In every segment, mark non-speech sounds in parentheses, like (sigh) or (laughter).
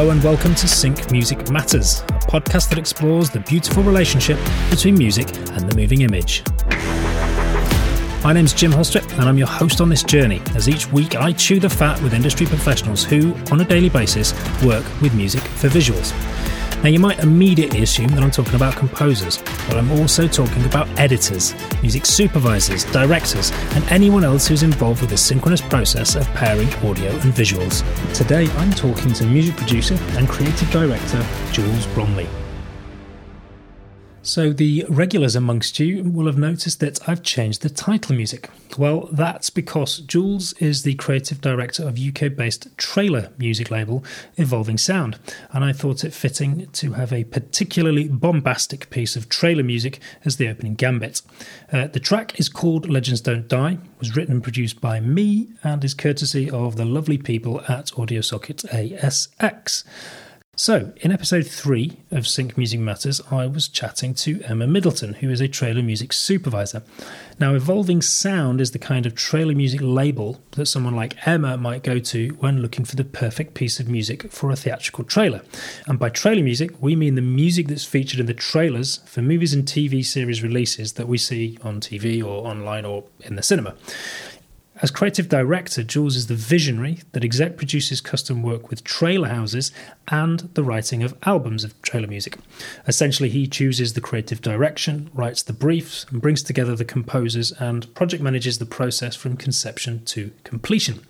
Hello and welcome to Sync Music Matters, a podcast that explores the beautiful relationship between music and the moving image. My name's Jim Holstrip, and I'm your host on this journey as each week I chew the fat with industry professionals who, on a daily basis, work with music for visuals. Now, you might immediately assume that I'm talking about composers, but I'm also talking about editors, music supervisors, directors, and anyone else who's involved with the synchronous process of pairing audio and visuals. Today, I'm talking to music producer and creative director Jules Bromley. So, the regulars amongst you will have noticed that I've changed the title music. Well, that's because Jules is the creative director of UK based trailer music label Evolving Sound, and I thought it fitting to have a particularly bombastic piece of trailer music as the opening gambit. Uh, the track is called Legends Don't Die, was written and produced by me, and is courtesy of the lovely people at Audio Socket ASX. So, in episode three of Sync Music Matters, I was chatting to Emma Middleton, who is a trailer music supervisor. Now, Evolving Sound is the kind of trailer music label that someone like Emma might go to when looking for the perfect piece of music for a theatrical trailer. And by trailer music, we mean the music that's featured in the trailers for movies and TV series releases that we see on TV or online or in the cinema. As creative director, Jules is the visionary that exec produces custom work with trailer houses and the writing of albums of trailer music. Essentially, he chooses the creative direction, writes the briefs, and brings together the composers and project manages the process from conception to completion.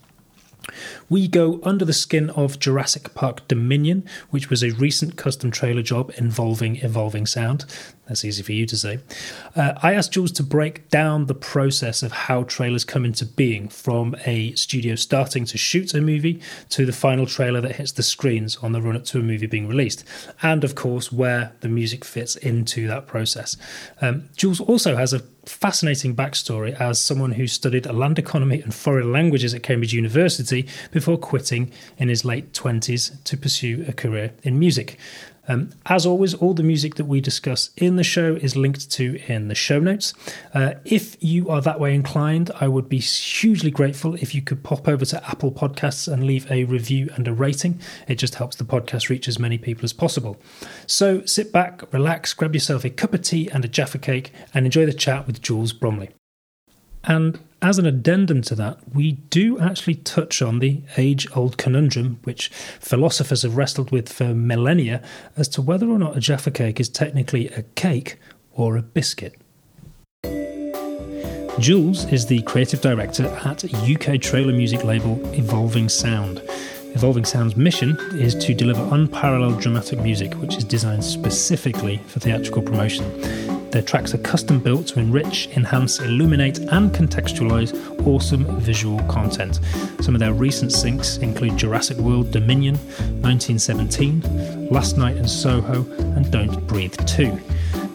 We go under the skin of Jurassic Park Dominion, which was a recent custom trailer job involving evolving sound. That's easy for you to say. Uh, I asked Jules to break down the process of how trailers come into being from a studio starting to shoot a movie to the final trailer that hits the screens on the run up to a movie being released, and of course, where the music fits into that process. Um, Jules also has a fascinating backstory as someone who studied land economy and foreign languages at Cambridge University before quitting in his late 20s to pursue a career in music. Um, as always, all the music that we discuss in the show is linked to in the show notes. Uh, if you are that way inclined, I would be hugely grateful if you could pop over to Apple Podcasts and leave a review and a rating. It just helps the podcast reach as many people as possible. So sit back, relax, grab yourself a cup of tea and a Jaffa cake, and enjoy the chat with Jules Bromley. And as an addendum to that, we do actually touch on the age old conundrum which philosophers have wrestled with for millennia as to whether or not a Jaffa cake is technically a cake or a biscuit. Jules is the creative director at UK trailer music label Evolving Sound. Evolving Sound's mission is to deliver unparalleled dramatic music, which is designed specifically for theatrical promotion. Their tracks are custom built to enrich, enhance, illuminate, and contextualize awesome visual content. Some of their recent syncs include Jurassic World Dominion, 1917, Last Night in Soho, and Don't Breathe 2.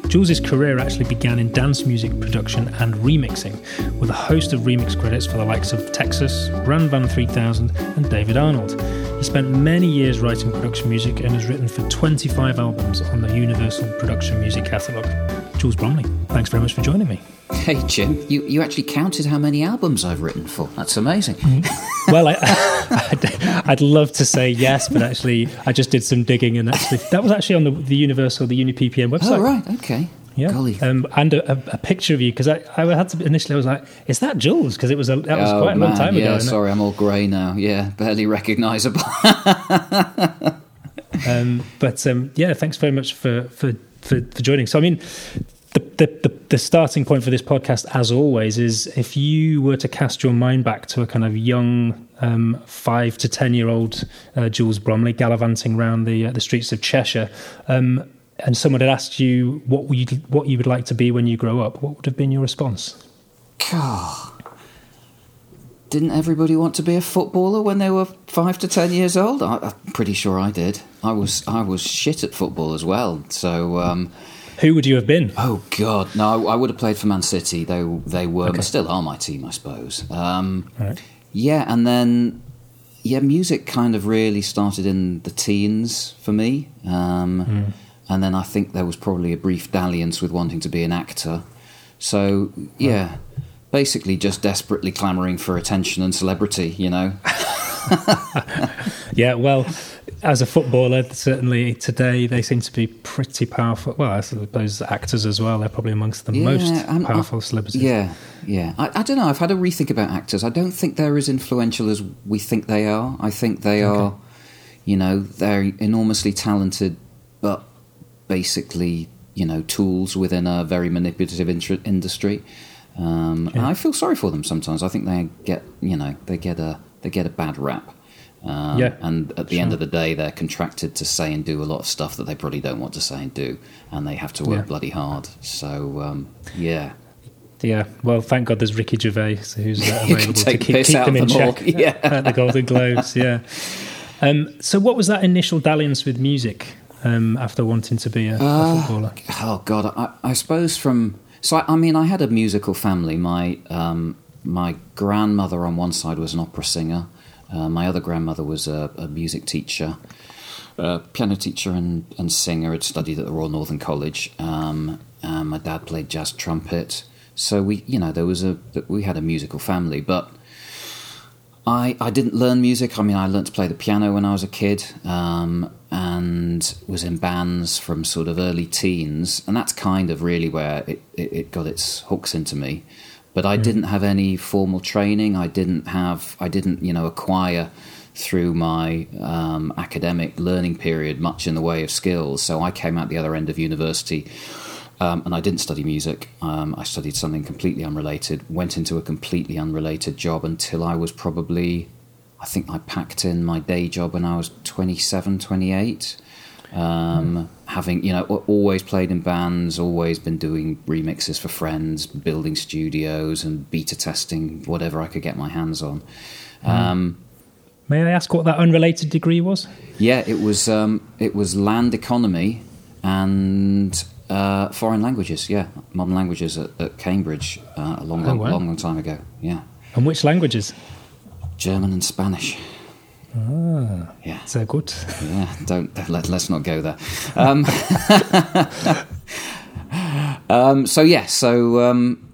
Jules' career actually began in dance music production and remixing, with a host of remix credits for the likes of Texas, Bran Van 3000, and David Arnold. He spent many years writing production music and has written for 25 albums on the Universal Production Music Catalogue. Jules Bromley, thanks very much for joining me. Hey, Jim, you, you actually counted how many albums I've written for. That's amazing. Mm-hmm. well, I, (laughs) I'd, I'd, love to say yes, but actually, I just did some digging, and actually, that was actually on the, the Universal, the UniPPM website. Oh, right, okay. Yeah, um, and a, a, picture of you because I, I had to initially I was like, "Is that Jules?" Because it was a, that was oh, quite a man, long time ago. yeah, ago. Sorry, I'm all grey now. Yeah, barely recognisable. (laughs) um, but um, yeah, thanks very much for, for for for joining. So I mean, the, the, the, the, starting point for this podcast, as always, is if you were to cast your mind back to a kind of young um, five to ten year old uh, Jules Bromley gallivanting around the uh, the streets of Cheshire, um, and someone had asked you what you what you would like to be when you grow up, what would have been your response? God. Didn't everybody want to be a footballer when they were five to ten years old? I, am pretty sure I did. I was I was shit at football as well. So um, who would you have been? Oh God, no! I would have played for Man City. They they were okay. still are my team, I suppose. Um, right. Yeah, and then yeah, music kind of really started in the teens for me. Um, mm. And then I think there was probably a brief dalliance with wanting to be an actor. So yeah, right. basically just desperately clamoring for attention and celebrity, you know. (laughs) (laughs) yeah, well, as a footballer, certainly today they seem to be pretty powerful. Well, I suppose actors as well. They're probably amongst the yeah, most I'm, powerful celebrities. Yeah, yeah. I, I, don't know. I've had a rethink about actors. I don't think they're as influential as we think they are. I think they okay. are, you know, they're enormously talented, but basically, you know, tools within a very manipulative industry. Um, yeah. And I feel sorry for them sometimes. I think they get, you know, they get a they get a bad rap. Um, yeah, and at the sure. end of the day, they're contracted to say and do a lot of stuff that they probably don't want to say and do, and they have to work yeah. bloody hard. So, um, yeah. Yeah, well, thank God there's Ricky Gervais who's uh, (laughs) available to keep, keep them in check (laughs) yeah. at the Golden Globes. Yeah. Um, so, what was that initial dalliance with music um, after wanting to be a, uh, a footballer? Oh God, I, I, suppose from so I, I, mean I had a musical family. My um, my grandmother on one side was an opera singer. Uh, my other grandmother was a, a music teacher, a piano teacher and, and singer. Had studied at the Royal Northern College. Um, my dad played jazz trumpet. So we, you know, there was a we had a musical family, but I I didn't learn music. I mean, I learned to play the piano when I was a kid, um, and was in bands from sort of early teens, and that's kind of really where it, it, it got its hooks into me but I mm. didn't have any formal training. I didn't have, I didn't, you know, acquire through my um, academic learning period much in the way of skills. So I came out the other end of university. Um, and I didn't study music. Um, I studied something completely unrelated. Went into a completely unrelated job until I was probably, I think I packed in my day job when I was 27, 28. Um, having you know always played in bands, always been doing remixes for friends, building studios and beta testing whatever I could get my hands on. Mm. Um, May I ask what that unrelated degree was? Yeah, it was um, it was land economy and uh, foreign languages. Yeah, modern languages at, at Cambridge uh, a long, oh, long, wow. long, long time ago. Yeah. And which languages? German and Spanish. Ah, yeah. Sehr gut. Yeah, don't let, let's not go there. Um, (laughs) um, so yeah, so um,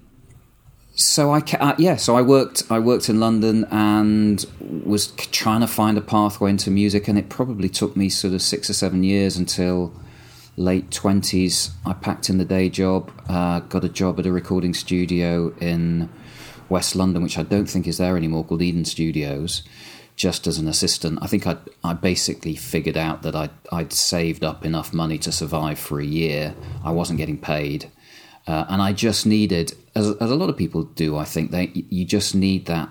so I uh, yeah, so I worked I worked in London and was trying to find a pathway into music, and it probably took me sort of six or seven years until late twenties. I packed in the day job, uh, got a job at a recording studio in West London, which I don't think is there anymore, called Eden Studios just as an assistant. I think I I basically figured out that I I'd saved up enough money to survive for a year. I wasn't getting paid, uh, and I just needed, as, as a lot of people do, I think they you just need that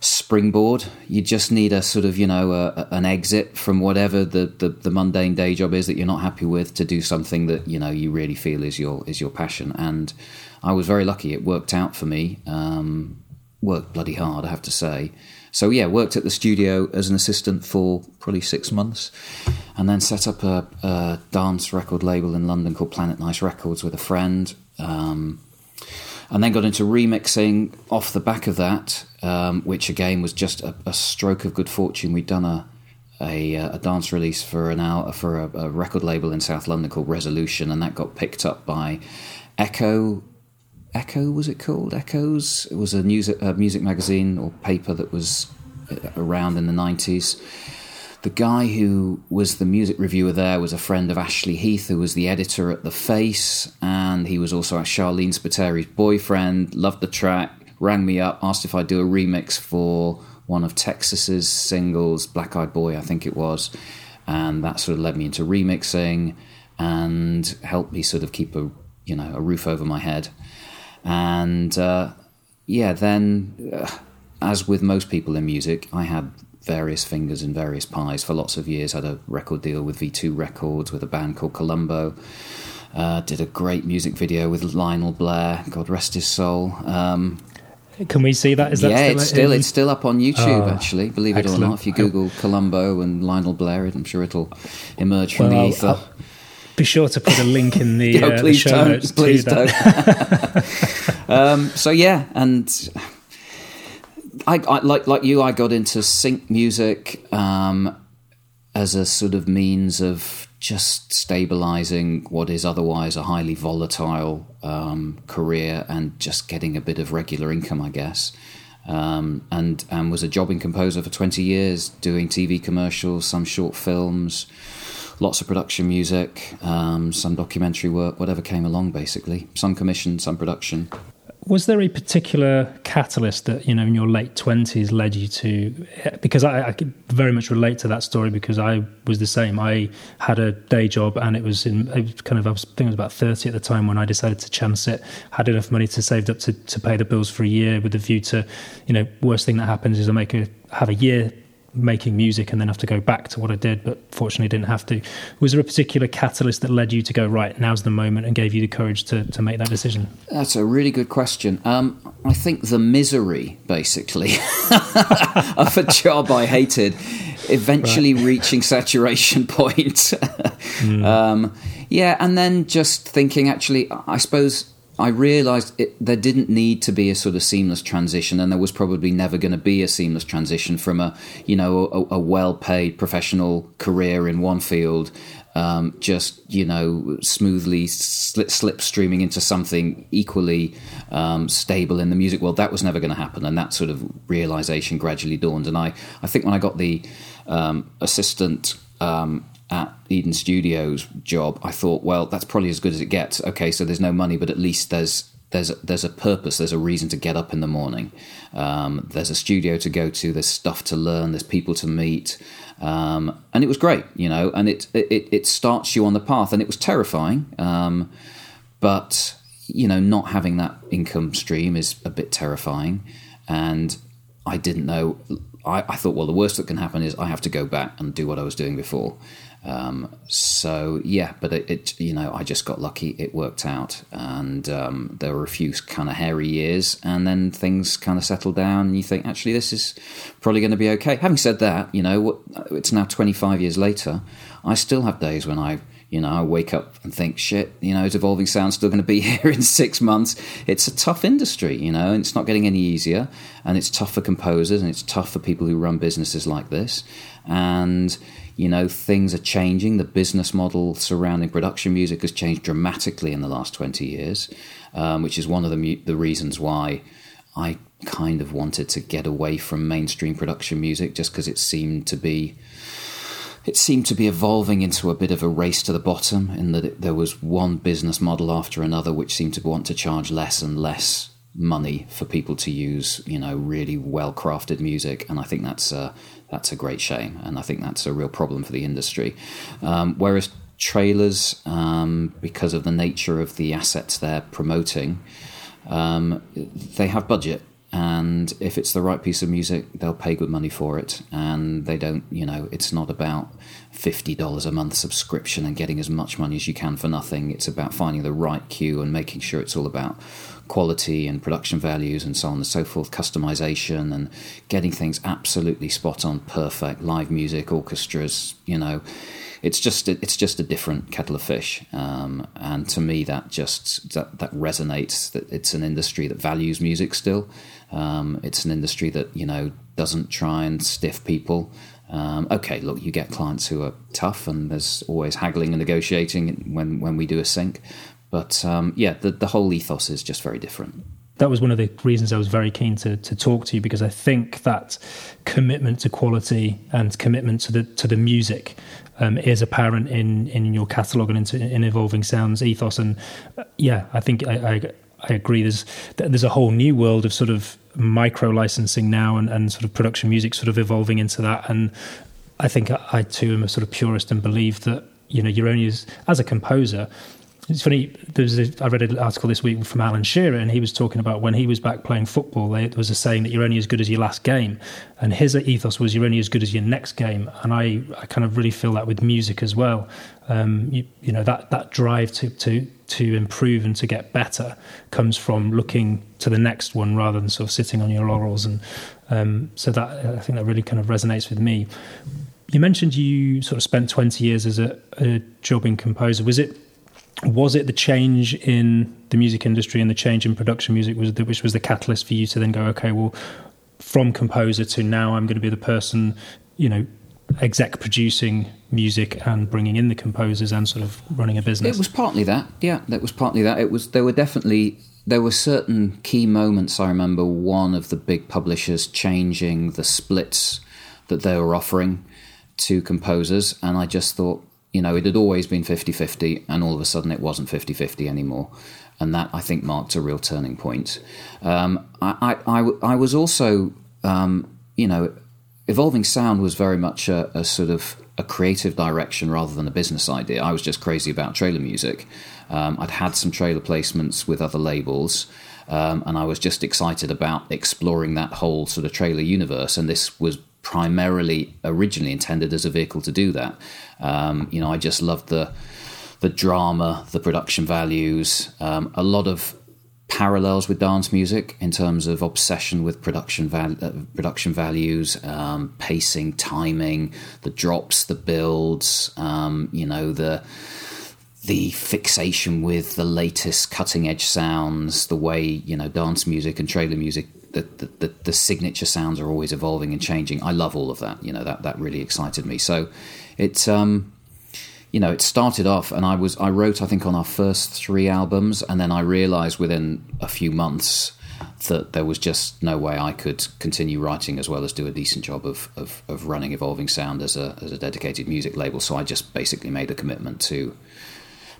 springboard. You just need a sort of you know a, an exit from whatever the, the, the mundane day job is that you're not happy with to do something that you know you really feel is your is your passion. And I was very lucky; it worked out for me. Um, worked bloody hard, I have to say. So yeah, worked at the studio as an assistant for probably six months, and then set up a, a dance record label in London called Planet Nice Records with a friend. Um, and then got into remixing off the back of that, um, which again was just a, a, stroke of good fortune. We'd done a a, a dance release for an hour for a, a, record label in South London called Resolution, and that got picked up by Echo Echo was it called? Echoes. It was a music a music magazine or paper that was uh, around in the nineties. The guy who was the music reviewer there was a friend of Ashley Heath, who was the editor at The Face, and he was also Sharleen Spiteri's boyfriend. Loved the track, rang me up, asked if I'd do a remix for one of Texas's singles, Black Eyed Boy, I think it was, and that sort of led me into remixing and helped me sort of keep a you know a roof over my head. And uh, yeah, then, uh, as with most people in music, I had various fingers in various pies for lots of years. I had a record deal with V2 Records with a band called Columbo. Uh, did a great music video with Lionel Blair, God rest his soul. Um, Can we see that? Is that yeah, still it's still in? it's still up on YouTube. Oh, actually, believe it or not, if you Google Columbo and Lionel Blair, I'm sure it'll emerge from well, the ether. I'll, be sure to put a link in the, (laughs) uh, the show don't, notes. Please don't. (laughs) um, so yeah, and I, I, like like you, I got into sync music um, as a sort of means of just stabilizing what is otherwise a highly volatile um, career and just getting a bit of regular income, I guess. um, and and was a jobbing composer for 20 years, doing TV commercials, some short films, lots of production music, um, some documentary work, whatever came along, basically. Some commission, some production. Was there a particular catalyst that you know in your late twenties led you to? Because I, I very much relate to that story because I was the same. I had a day job and it was in it was kind of I was, I think I was about thirty at the time when I decided to chance it. Had enough money to save up to, to pay the bills for a year with the view to, you know, worst thing that happens is I make a have a year making music and then have to go back to what I did, but fortunately didn't have to. Was there a particular catalyst that led you to go, right, now's the moment and gave you the courage to, to make that decision? That's a really good question. Um, I think the misery, basically, (laughs) of a job I hated, eventually right. reaching saturation (laughs) point. mm. um, yeah, and then just thinking, actually, I suppose I realised it, there didn't need to be a sort of seamless transition, and there was probably never going to be a seamless transition from a you know a, a well-paid professional career in one field, um, just you know smoothly slip, slipstreaming into something equally um, stable in the music world. That was never going to happen, and that sort of realization gradually dawned. And I I think when I got the um, assistant um, at Eden Studios job, I thought, well, that's probably as good as it gets. Okay, so there's no money, but at least there's there's a, there's a purpose. There's a reason to get up in the morning. Um, there's a studio to go to. There's stuff to learn. There's people to meet, um, and it was great, you know. And it it it starts you on the path, and it was terrifying, um, but you know, not having that income stream is a bit terrifying, and I didn't know. I, I thought, well, the worst that can happen is I have to go back and do what I was doing before. Um, so yeah, but it, it, you know I just got lucky. It worked out, and um, there were a few kind of hairy years, and then things kind of settled down. And you think actually this is probably going to be okay. Having said that, you know it's now 25 years later. I still have days when I you know, I wake up and think, shit, you know, is Evolving Sound still going to be (laughs) here in six months? It's a tough industry, you know, and it's not getting any easier. And it's tough for composers and it's tough for people who run businesses like this. And, you know, things are changing. The business model surrounding production music has changed dramatically in the last 20 years, um, which is one of the, the reasons why I kind of wanted to get away from mainstream production music just because it seemed to be it seemed to be evolving into a bit of a race to the bottom in that it, there was one business model after another which seemed to want to charge less and less money for people to use you know really well crafted music and i think that's a, that's a great shame, and I think that's a real problem for the industry. Um, whereas trailers, um, because of the nature of the assets they're promoting, um, they have budget. And if it's the right piece of music, they'll pay good money for it. And they don't, you know, it's not about $50 a month subscription and getting as much money as you can for nothing. It's about finding the right cue and making sure it's all about quality and production values and so on and so forth, customization and getting things absolutely spot on, perfect, live music, orchestras, you know. It's just it's just a different kettle of fish, um, and to me that just that, that resonates. That it's an industry that values music still. Um, it's an industry that you know doesn't try and stiff people. Um, okay, look, you get clients who are tough, and there's always haggling and negotiating when when we do a sync. But um, yeah, the, the whole ethos is just very different that was one of the reasons I was very keen to, to talk to you because I think that commitment to quality and commitment to the to the music um, is apparent in in your catalogue and in, in evolving sounds ethos. And uh, yeah, I think I, I, I agree. There's there's a whole new world of sort of micro licensing now and, and sort of production music sort of evolving into that. And I think I, I too am a sort of purist and believe that you know you're only as, as a composer it's funny. There's a, I read an article this week from Alan Shearer, and he was talking about when he was back playing football. There was a saying that you're only as good as your last game, and his ethos was you're only as good as your next game. And I, I kind of really feel that with music as well. Um, you, you know that that drive to to to improve and to get better comes from looking to the next one rather than sort of sitting on your laurels. And um, so that I think that really kind of resonates with me. You mentioned you sort of spent 20 years as a, a jobbing composer. Was it was it the change in the music industry and the change in production music was the, which was the catalyst for you to then go okay well from composer to now i'm going to be the person you know exec producing music and bringing in the composers and sort of running a business it was partly that yeah that was partly that it was there were definitely there were certain key moments. I remember one of the big publishers changing the splits that they were offering to composers, and I just thought, you know, it had always been 50 50, and all of a sudden it wasn't 50 50 anymore. And that, I think, marked a real turning point. Um, I, I, I, I, was also, um, you know, evolving sound was very much a, a, sort of a creative direction rather than a business idea. I was just crazy about trailer music. Um, I'd had some trailer placements with other labels. Um, and I was just excited about exploring that whole sort of trailer universe. And this was primarily originally intended as a vehicle to do that. Um, you know, I just loved the the drama, the production values, um, a lot of parallels with dance music in terms of obsession with production val- uh, production values, um, pacing, timing, the drops, the builds, um, you know the the fixation with the latest cutting edge sounds, the way you know dance music and trailer music the, the, the, signature sounds are always evolving and changing. I love all of that. You know that that really excited me. So it's um, you know it started off, and I was I wrote I think on our first three albums, and then I realised within a few months that there was just no way I could continue writing as well as do a decent job of, of, of running Evolving Sound as a as a dedicated music label. So I just basically made a commitment to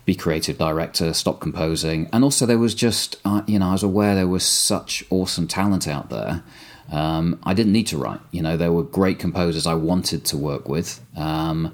be creative director, stop composing, and also there was just uh, you know I was aware there was such awesome talent out there. Um, I didn't need to write. You know, there were great composers I wanted to work with. Um,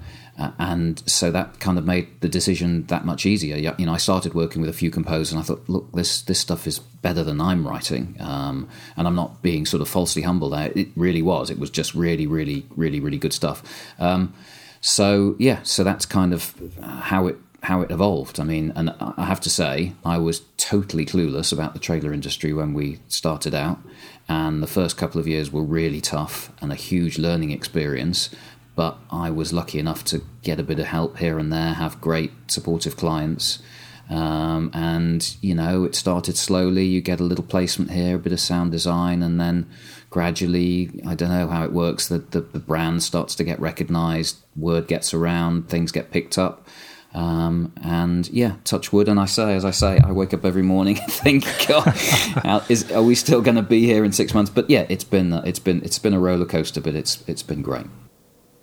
and so that kind of made the decision that much easier. You know, I started working with a few composers, and I thought, look, this this stuff is better than I'm writing, um, and I'm not being sort of falsely humble there. It really was. It was just really, really, really, really good stuff. Um, so yeah, so that's kind of how it how it evolved. I mean, and I have to say, I was totally clueless about the trailer industry when we started out, and the first couple of years were really tough and a huge learning experience. But I was lucky enough to get a bit of help here and there, have great supportive clients. Um, and you know, it started slowly. You get a little placement here, a bit of sound design, and then gradually, I don't know how it works. That the, the brand starts to get recognised, word gets around, things get picked up, um, and yeah, touch wood. And I say, as I say, I wake up every morning (laughs) and think, God, is, are we still going to be here in six months? But yeah, it's been it's been it's been a roller coaster, but it's it's been great.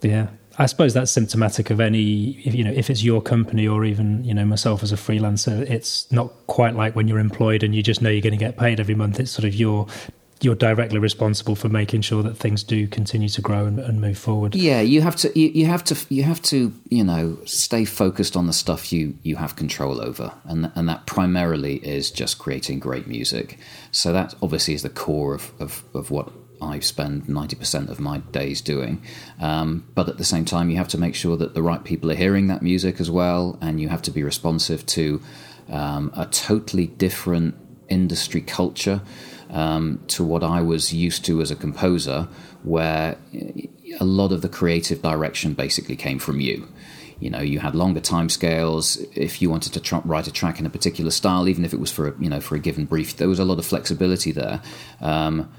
Yeah, I suppose that's symptomatic of any, you know, if it's your company or even, you know, myself as a freelancer, it's not quite like when you're employed and you just know you're going to get paid every month. It's sort of your you're directly responsible for making sure that things do continue to grow and, and move forward. Yeah, you have to you, you, have to you have to you know stay focused on the stuff you you have control over, and and that primarily is just creating great music. So that obviously is the core of of, of what I spend 90% of my days doing. Um, but at the same time, you have to make sure that the right people are hearing that music as well, and you have to be responsive to um, a totally different industry culture um, to what I was used to as a composer, where a lot of the creative direction basically came from you. You know, you had longer time scales. If you wanted to tr- write a track in a particular style, even if it was for a, you know for a given brief, there was a lot of flexibility there. Um,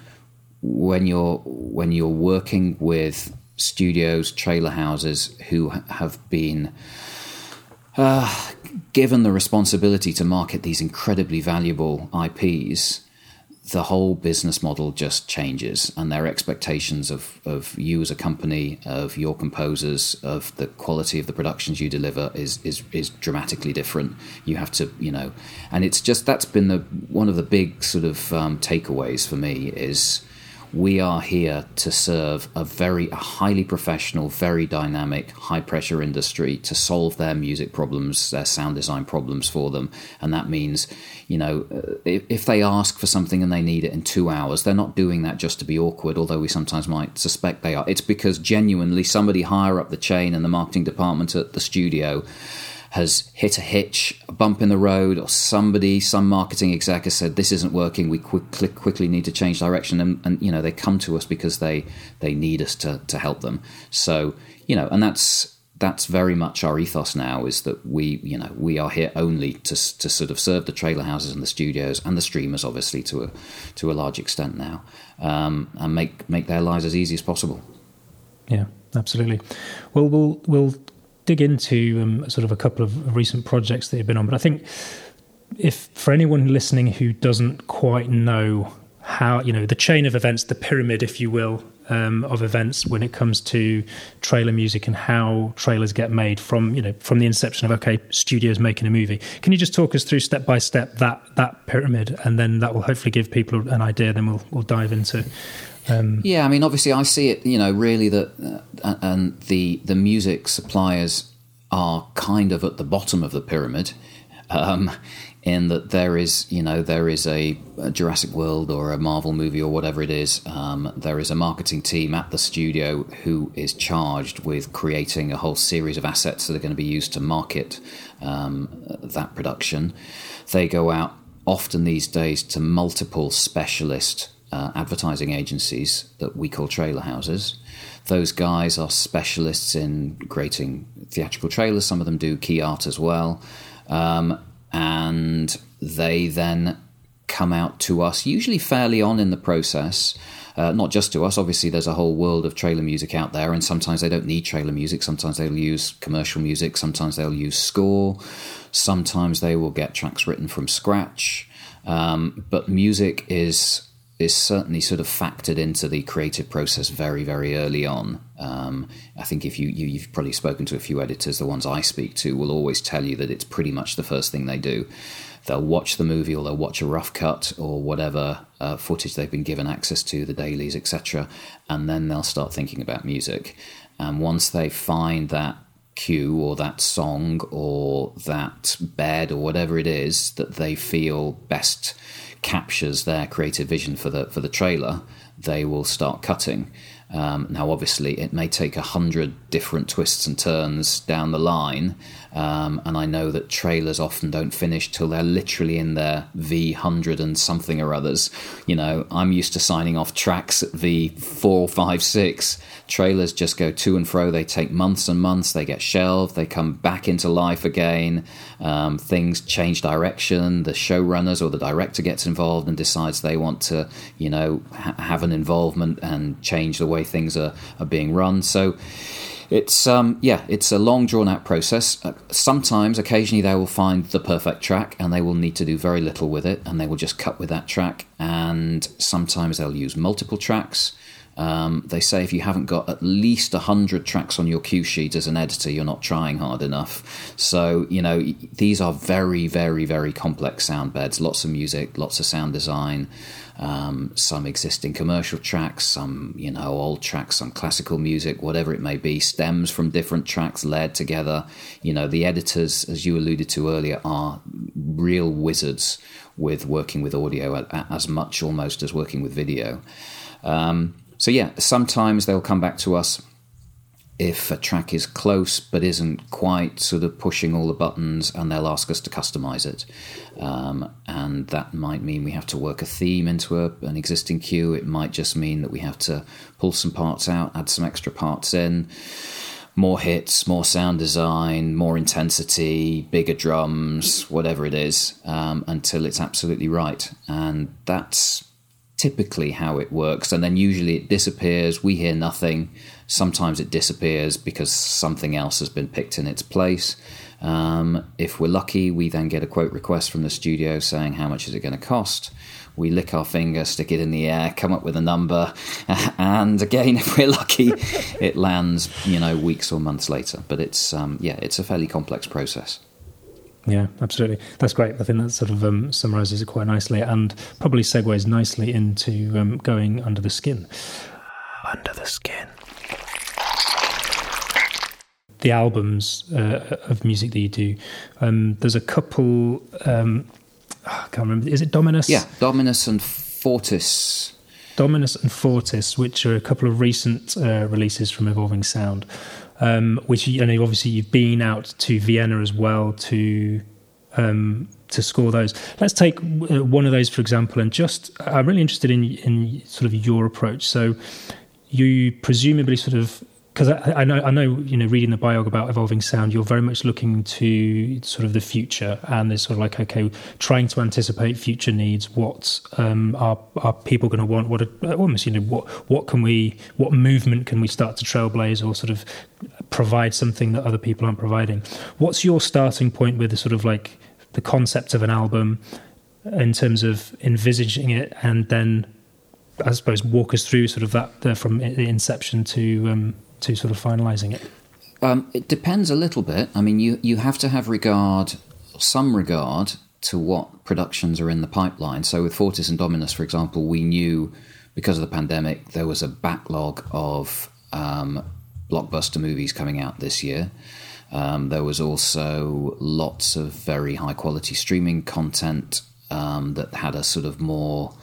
when you're when you're working with studios, trailer houses who have been uh, given the responsibility to market these incredibly valuable IPs, the whole business model just changes and their expectations of, of you as a company, of your composers, of the quality of the productions you deliver is, is, is dramatically different. You have to, you know, and it's just that's been the one of the big sort of um, takeaways for me is we are here to serve a very a highly professional, very dynamic, high pressure industry to solve their music problems, their sound design problems for them. And that means, you know, uh, if, if they ask for something and they need it in two hours, they're not doing that just to be awkward, although we sometimes might suspect they are. It's because genuinely somebody higher up the chain in the marketing department at the studio has hit a hitch, a bump in the road, or somebody, some marketing exec has said this isn't working. We quickly quickly need to change direction, and, and, you know they come to us because they they need us to to help them. So you know, and that's that's very much our ethos now is that we you know we are here only to to sort of serve the trailer houses and the studios and the streamers obviously to a to a large extent now um, and make make their lives as easy as possible. Yeah, absolutely. Well, we'll we'll dig into um, sort of a couple of recent projects that you've been on, but I think if for anyone listening who doesn't quite know how you know the chain of events, the pyramid, if you will, um, of events when it comes to trailer music and how trailers get made from you know from the inception of okay studios making a movie. Can you just talk us through step by step that that pyramid? And then that will hopefully give people an idea then we'll we'll dive into um, yeah i mean obviously i see it you know really that uh, and the the music suppliers are kind of at the bottom of the pyramid um, in that there is, you know, there is a, a, Jurassic World or a Marvel movie or whatever it is. Um, there is a marketing team at the studio who is charged with creating a whole series of assets that are going to be used to market um, that production. They go out often these days to multiple specialist uh, advertising agencies that we call trailer houses. Those guys are specialists in creating theatrical trailers. Some of them do key art as well. Um, and they then come out to us, usually fairly on in the process. Uh, not just to us, obviously, there's a whole world of trailer music out there, and sometimes they don't need trailer music. Sometimes they'll use commercial music, sometimes they'll use score, sometimes they will get tracks written from scratch. Um, but music is is certainly sort of factored into the creative process very, very early on. Um, I think if you, you have probably spoken to a few editors, the ones I speak to will always tell you that it's pretty much the first thing they do. They'll watch the movie or they'll watch a rough cut or whatever uh, footage they've been given access to, the dailies, etc., and then they'll start thinking about music. And once they find that cue or that song or that bed or whatever it is that they feel best captures their creative vision for the for the trailer, they will start cutting. Um, now, obviously, it may take a hundred different twists and turns down the line, um, and I know that trailers often don't finish till they're literally in their V hundred and something or others. You know, I'm used to signing off tracks at V four, five, six. Trailers just go to and fro. They take months and months. They get shelved. They come back into life again. Um, things change direction. The showrunners or the director gets involved and decides they want to, you know, ha- have an involvement and change the way things are, are being run. So it's um, yeah, it's a long drawn out process. Uh, sometimes, occasionally, they will find the perfect track, and they will need to do very little with it, and they will just cut with that track. And sometimes they'll use multiple tracks. Um, they say if you haven't got at least 100 tracks on your cue sheet as an editor, you're not trying hard enough. So, you know, these are very, very, very complex sound beds, lots of music, lots of sound design um, some existing commercial tracks, some you know old tracks, some classical music, whatever it may be, stems from different tracks layered together. You know, the editors, as you alluded to earlier, are real wizards with working with audio as much almost as working with video. Um, so yeah, sometimes they'll come back to us if a track is close but isn't quite sort of pushing all the buttons, and they'll ask us to customize it. Um, and that might mean we have to work a theme into a, an existing cue. It might just mean that we have to pull some parts out, add some extra parts in. More hits, more sound design, more intensity, bigger drums, whatever it is, um, until it's absolutely right. And that's typically how it works. And then usually it disappears, we hear nothing Sometimes it disappears because something else has been picked in its place. Um, if we're lucky, we then get a quote request from the studio saying how much is it going to cost. We lick our finger, stick it in the air, come up with a number, (laughs) and again, (laughs) if we're lucky, (laughs) it lands. You know, weeks or months later. But it's um, yeah, it's a fairly complex process. Yeah, absolutely. That's great. I think that sort of um, summarizes it quite nicely and probably segues nicely into um, going under the skin. Under the skin the albums uh, of music that you do. Um, there's a couple. Um, I can't remember. Is it Dominus? Yeah, Dominus and Fortis. Dominus and Fortis, which are a couple of recent uh, releases from Evolving Sound. Um, which you know, obviously you've been out to Vienna as well to um, to score those. Let's take uh, one of those for example, and just I'm really interested in in sort of your approach. So you presumably sort of because I, I, know I know you know reading the biog about evolving sound, you're very much looking to sort of the future, and there's sort of like okay, trying to anticipate future needs. What um, are are people going to want? What are, almost you know what what can we what movement can we start to trailblaze or sort of provide something that other people aren't providing? What's your starting point with the sort of like the concept of an album in terms of envisaging it, and then I suppose walk us through sort of that uh, from the inception to um, to sort of finalising it. Um, it depends a little bit. I mean, you you have to have regard, some regard to what productions are in the pipeline. So with Fortis and Dominus, for example, we knew because of the pandemic there was a backlog of um, blockbuster movies coming out this year. Um, there was also lots of very high quality streaming content um, that had a sort of more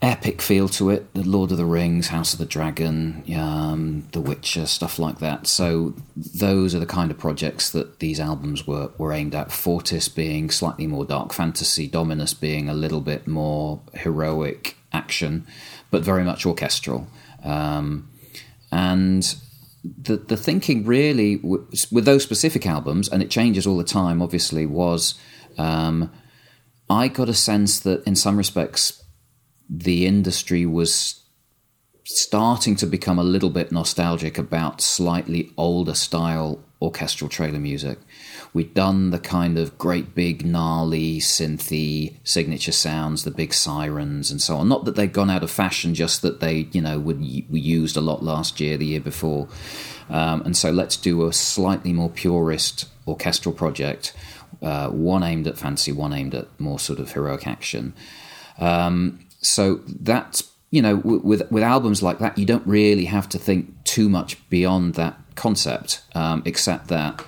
epic feel to it. The Lord of the Rings, House of the Dragon, um, The Witcher, stuff like that. So those are the kind of projects that these albums were were aimed at. Fortis being slightly more dark fantasy, Dominus being a little bit more heroic action, but very much orchestral. Um, and the the thinking really with those specific albums, and it changes all the time. Obviously, was um, I got a sense that in some respects the industry was starting to become a little bit nostalgic about slightly older style orchestral trailer music. We'd done the kind of great big gnarly synthy signature sounds, the big sirens and so on. Not that they'd gone out of fashion, just that they, you know, would, were used a lot last year, the year before. Um, and so let's do a slightly more purist orchestral project, uh, one aimed at fantasy, one aimed at more sort of heroic action. Um, so that's you know with with albums like that, you don't really have to think too much beyond that concept, um, except that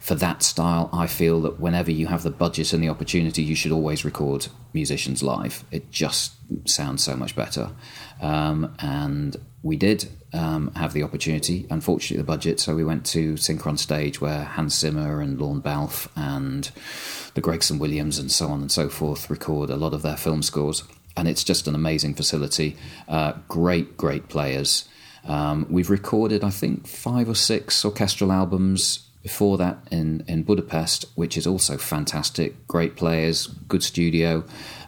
for that style, I feel that whenever you have the budget and the opportunity, you should always record musicians live. It just sounds so much better. Um, and we did um, have the opportunity, unfortunately, the budget, so we went to Synchron Stage where Hans Zimmer and Lorne Balfe and the Gregson Williams and so on and so forth record a lot of their film scores and it's just an amazing facility. Uh, great, great players. Um, we've recorded, I think, five or six orchestral albums before that in, in Budapest, which is also fantastic. Great players, good studio,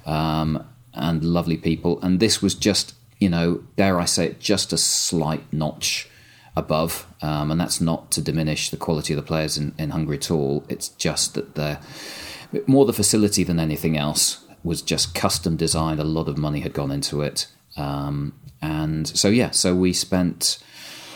um, and lovely people. And this was just, you know, dare I say it, just a slight notch above. Um, and that's not to diminish the quality of the players in, in Hungary at all. It's just that they're more the facility than anything else was just custom designed. A lot of money had gone into it. Um, and so, yeah, so we spent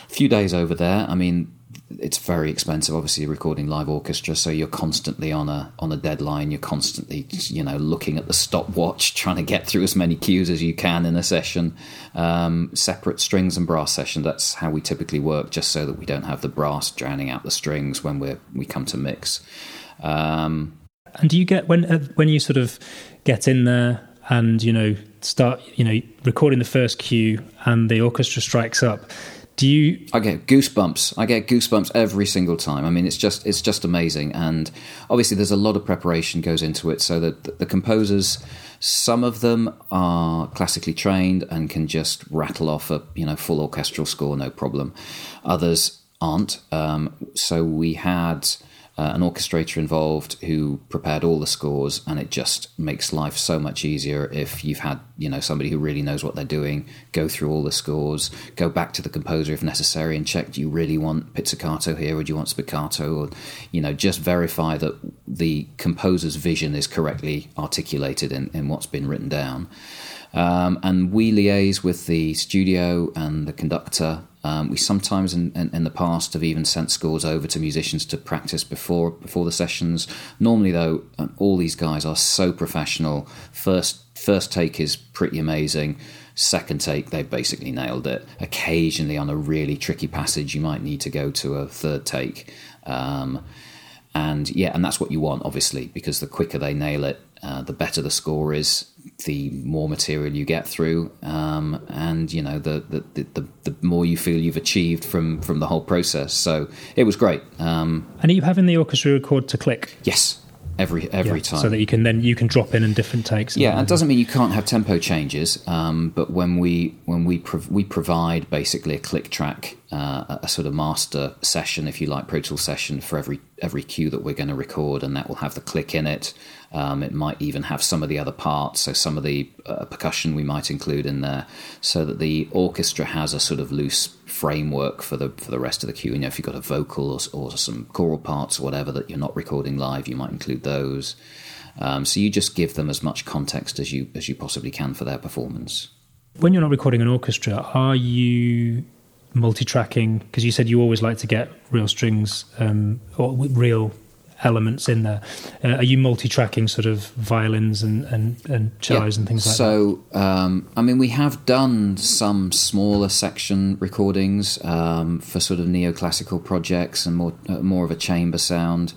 a few days over there. I mean, it's very expensive, obviously, recording live orchestra. So you're constantly on a on a deadline. You're constantly, you know, looking at the stopwatch, (laughs) trying to get through as many cues as you can in a session. Um, separate strings and brass session. That's how we typically work, just so that we don't have the brass drowning out the strings when we we come to mix. Um, and do you get when uh, when you sort of get in there and you know start you know recording the first cue and the orchestra strikes up? Do you? I get goosebumps. I get goosebumps every single time. I mean, it's just it's just amazing, and obviously there's a lot of preparation goes into it. So that the, composers, some of them are classically trained and can just rattle off a you know full orchestral score no problem. Others aren't. Um, so we had uh, an orchestrator involved who prepared all the scores, and it just makes life so much easier if you've had you know somebody who really knows what they're doing go through all the scores, go back to the composer if necessary, and check do you really want pizzicato here or do you want spiccato, or you know just verify that the composer's vision is correctly articulated in, in what's been written down. Um, and we liaise with the studio and the conductor um, we sometimes, in, in, in, the past, have even sent scores over to musicians to practice before before the sessions. Normally, though, um, all these guys are so professional. First first take is pretty amazing. Second take, they've basically nailed it. Occasionally, on a really tricky passage, you might need to go to a third take. Um, and yeah, and that's what you want, obviously, because the quicker they nail it, uh, the better the score is, the more material you get through, um, and you know the, the, the the more you feel you've achieved from from the whole process. So it was great. Um, and are you having the orchestra record to click? Yes, every every yeah, time, so that you can then you can drop in in different takes. Yeah, it doesn't mean you can't have tempo changes, um, but when we when we prov- we provide basically a click track uh, a sort of master session, if you like, Pro Tool session for every every cue that we're going to record, and that will have the click in it. Um, it might even have some of the other parts, so some of the uh, percussion we might include in there, so that the orchestra has a sort of loose framework for the for the rest of the cue. You know, if you've got a vocal or, or some choral parts or whatever that you're not recording live, you might include those. Um, so you just give them as much context as you as you possibly can for their performance. When you're not recording an orchestra, are you multi-tracking? Because you said you always like to get real strings um, or real elements in there. Uh, are you multi-tracking sort of violins and and, and cellos yeah. and things like so, that? So, um, I mean, we have done some smaller section recordings um, for sort of neoclassical projects and more uh, more of a chamber sound.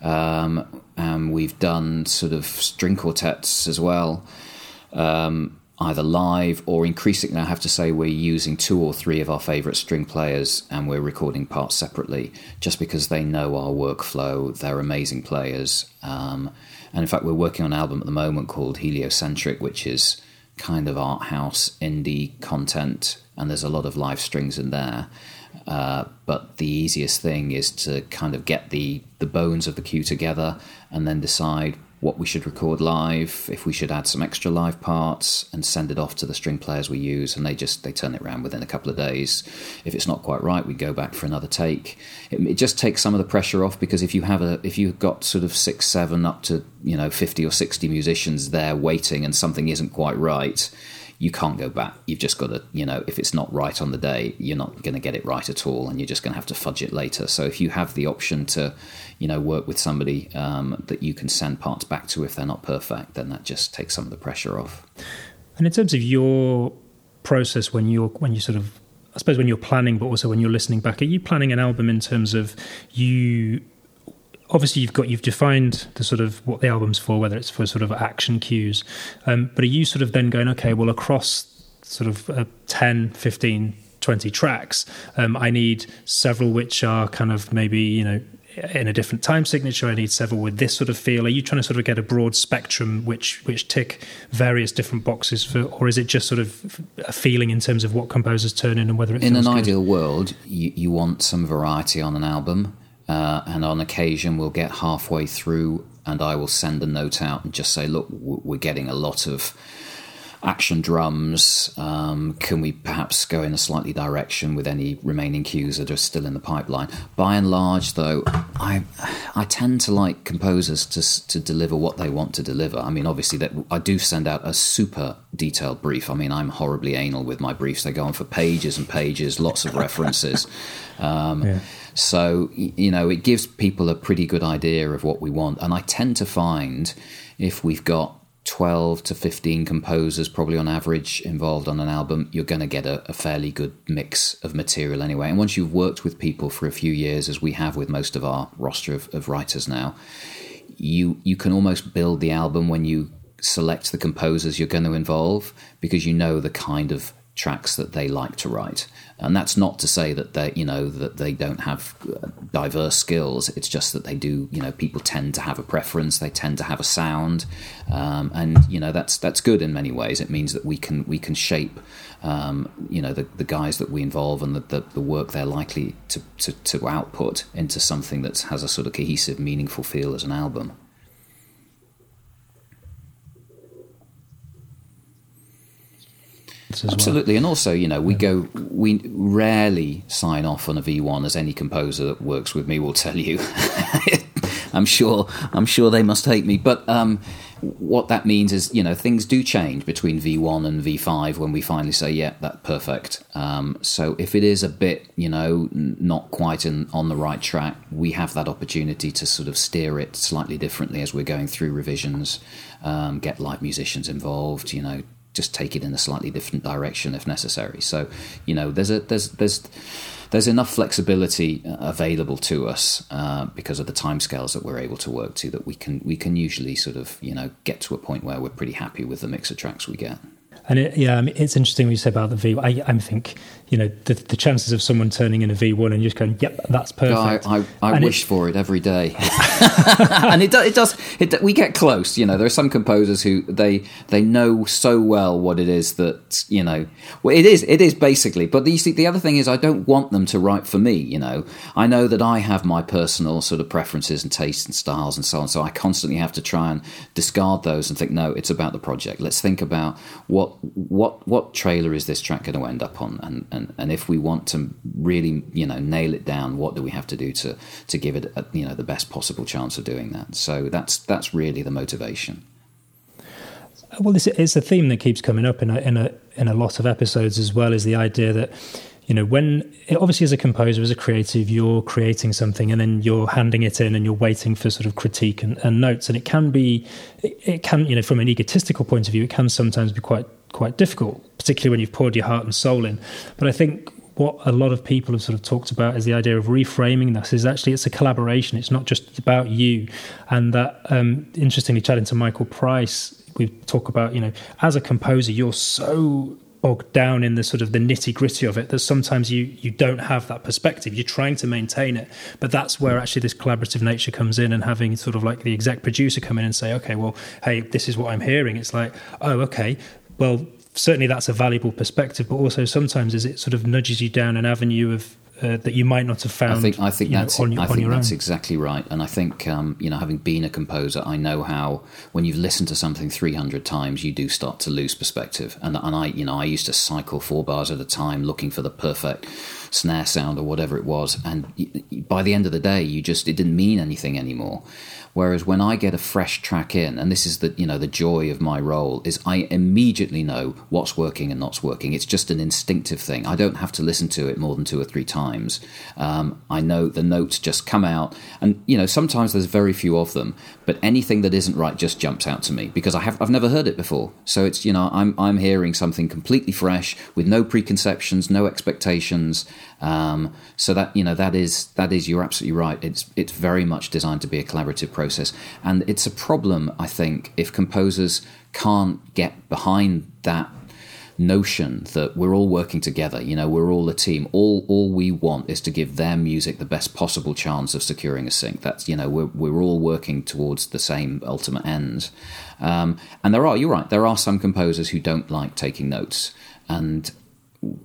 Um, and we've done sort of string quartets as well. Um, either live or increasingly, I have to say, we're using two or three of our favourite string players and we're recording parts separately just because they know our workflow. They're amazing players. Um, and in fact, we're working on an album at the moment called Heliocentric, which is kind of art house indie content, and there's a lot of live strings in there. Uh, but the easiest thing is to kind of get the, the bones of the cue together and then decide what we should record live, if we should add some extra live parts, and send it off to the string players we use, and they just they turn it around within a couple of days. If it's not quite right, we go back for another take. It, it just takes some of the pressure off because if you have a if you've got sort of six, seven, up to you know fifty or sixty musicians there waiting, and something isn't quite right, you can't go back. You've just got to, you know, if it's not right on the day, you're not going to get it right at all, and you're just going to have to fudge it later. So if you have the option to, you know, work with somebody um, that you can send parts back to if they're not perfect, then that just takes some of the pressure off. And in terms of your process when you're when you sort of I suppose when you're planning, but also when you're listening back, are you planning an album in terms of you obviously you've got you've defined the sort of what the album's for, whether it's for sort of action cues, um, but are you sort of then going okay, well across sort of uh, 10, 15, 20 tracks, um, I need several which are kind of maybe you know in a different time signature. I need several with this sort of feel. Are you trying to sort of get a broad spectrum which which tick various different boxes for, or is it just sort of a feeling in terms of what composers turn in and whether it in an good? ideal world you, you want some variety on an album. Uh, and on occasion, we'll get halfway through, and I will send a note out and just say, "Look, we're getting a lot of action drums. Um, can we perhaps go in a slightly direction with any remaining cues that are still in the pipeline?" By and large, though, I I tend to like composers to to deliver what they want to deliver. I mean, obviously, that I do send out a super detailed brief. I mean, I'm horribly anal with my briefs; they go on for pages and pages, lots of references. Um, (laughs) yeah. So, you know, it gives people a pretty good idea of what we want. And I tend to find if we've got 12 to 15 composers, probably on average, involved on an album, you're going to get a, a, fairly good mix of material anyway. And once you've worked with people for a few years, as we have with most of our roster of, of writers now, you you can almost build the album when you select the composers you're going to involve because you know the kind of tracks that they like to write. And that's not to say that they, you know, that they don't have uh, diverse skills. It's just that they do, you know, people tend to have a preference. They tend to have a sound, um, and you know that's that's good in many ways. It means that we can we can shape, um, you know, the, the guys that we involve and the, the, the work they're likely to, to, to output into something that has a sort of cohesive, meaningful feel as an album. Absolutely, well. and also, you know, we yeah. go. We rarely sign off on a V1, as any composer that works with me will tell you. (laughs) I'm sure. I'm sure they must hate me, but um, what that means is, you know, things do change between V1 and V5 when we finally say, "Yeah, that's perfect." Um, so if it is a bit, you know, not quite in, on the right track, we have that opportunity to sort of steer it slightly differently as we're going through revisions. Um, get light musicians involved, you know, just take it in a slightly different direction if necessary. So, you know, there's a there's there's there's enough flexibility uh, available to us uh, because of the timescales that we're able to work to that we can we can usually sort of you know get to a point where we're pretty happy with the mix of tracks we get. And it, yeah, I mean, it's interesting what you say about the V. I, I think you know the, the chances of someone turning in a V1 and just going, "Yep, that's perfect." I, I, I wish it, for it every day, (laughs) and it, do, it does. It, we get close. You know, there are some composers who they they know so well what it is that you know. Well, it is it is basically. But you see, the other thing is, I don't want them them to write for me. You know, I know that I have my personal sort of preferences and tastes and styles and so on. So I constantly have to try and discard those and think, no, it's about the project. Let's think about what what what trailer is this track going to end up on, and, and and if we want to really you know nail it down, what do we have to do to to give it a, you know the best possible chance of doing that? So that's that's really the motivation. Well, it's, it's a theme that keeps coming up in a, in a in a lot of episodes as well. Is the idea that you know when obviously as a composer as a creative you're creating something and then you're handing it in and you're waiting for sort of critique and, and notes and it can be it, can you know from an egotistical point of view it can sometimes be quite quite difficult particularly when you've poured your heart and soul in. But i think what a lot of people have sort of talked about is the idea of reframing this is actually it's a collaboration. It's not just about you. And that um, interestingly chatting to michael price we talk about, you know, as a composer, you're so bogged down in the sort of the nitty gritty of it that sometimes you you don't have that perspective. You're trying to maintain it, but that's where actually this collaborative nature comes in, and having sort of like the exec producer come in and say, okay, well, hey, this is what I'm hearing. It's like, oh, okay, well. Certainly, that's a valuable perspective, but also sometimes as it sort of nudges you down an avenue of uh, that you might not have found. I think I think that's know, on, I think that's own. exactly right, and I think um, you know, having been a composer, I know how when you've listened to something three hundred times, you do start to lose perspective. And and I you know I used to cycle four bars at a time looking for the perfect snare sound or whatever it was, and by the end of the day, you just it didn't mean anything anymore. Whereas when I get a fresh track in, and this is the you know the joy of my role, is I immediately know what's working and not working. It's just an instinctive thing. I don't have to listen to it more than two or three times. Um, I know the notes just come out, and you know sometimes there's very few of them, but anything that isn't right just jumps out to me because I have I've never heard it before. So it's you know I'm I'm hearing something completely fresh with no preconceptions, no expectations. Um, so that you know that is that is you're absolutely right. It's it's very much designed to be a collaborative process, and it's a problem I think if composers can't get behind that notion that we're all working together. You know, we're all a team. All all we want is to give their music the best possible chance of securing a sync. That's you know we're we're all working towards the same ultimate end Um, and there are you're right. There are some composers who don't like taking notes, and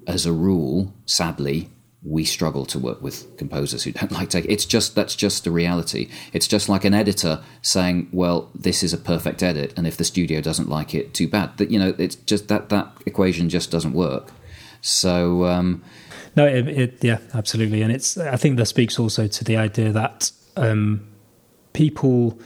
as a rule, sadly, we struggle to work with composers who don't (laughs) like take it's just that's just the reality. It's just like an editor saying well this is a perfect edit and if the studio doesn't like it too bad. That you know it's just that that equation just doesn't work. So um, no it, it, yeah absolutely. And it's i think that speaks also to the idea that um, people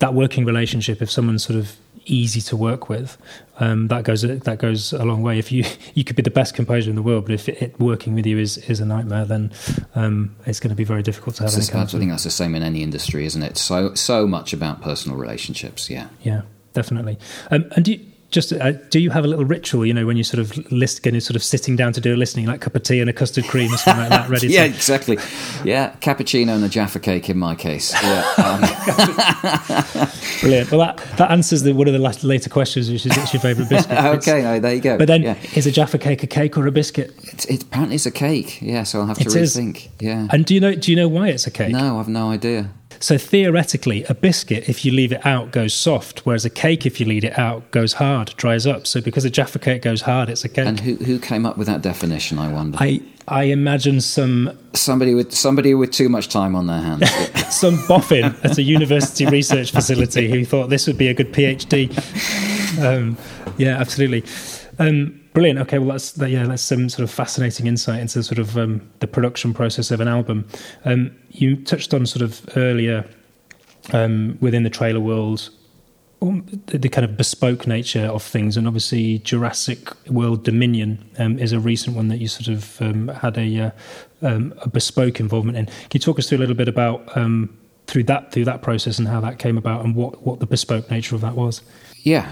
that working relationship if someone's sort of easy to work with, um, that goes that goes a long way. If you (laughs) you could be the best composer in the world, but if it, it, working with you is is a nightmare, then um, it's going to be very difficult to have. Any I think that's the same in any industry, isn't it? So so much about personal relationships. Yeah, yeah, definitely. Um, and do you, just uh, do you have a little ritual you know when you sort of list getting sort of sitting down to do a listening like cup of tea and a custard cream or something like that ready (laughs) yeah to... exactly. Yeah cappuccino and a jaffa cake in my case. Yeah, um. (laughs) brilliant. Well that, that answers the, one of the last, later questions which is what's your favourite biscuit? (laughs) Okay no, there you go. But then yeah. is a jaffa cake a cake or a biscuit? It's, it, apparently it's a cake. Yeah so I'll have to it rethink. Is. yeah. And do you know do you know why it's a cake? No I've no idea so theoretically, a biscuit, if you leave it out, goes soft, whereas a cake, if you leave it out, goes hard, dries up. So because a Jaffa cake goes hard, it's a cake. And who, who came up with that definition? I wonder. I I imagine some somebody with somebody with too much time on their hands. (laughs) some boffin at a university research facility who thought this would be a good PhD. Um, yeah, absolutely. Um, brilliant. Okay, well that's that, yeah, that's some sort of fascinating insight into sort of um, the production process of an album. Um, you touched on sort of earlier um, within the trailer world um, the, kind of bespoke nature of things, and obviously Jurassic World Dominion um, is a recent one that you sort of um, had a, uh, a bespoke involvement in. Can you talk us through a little bit about through that through that process and how that came about, and what what the bespoke nature of that was? Yeah.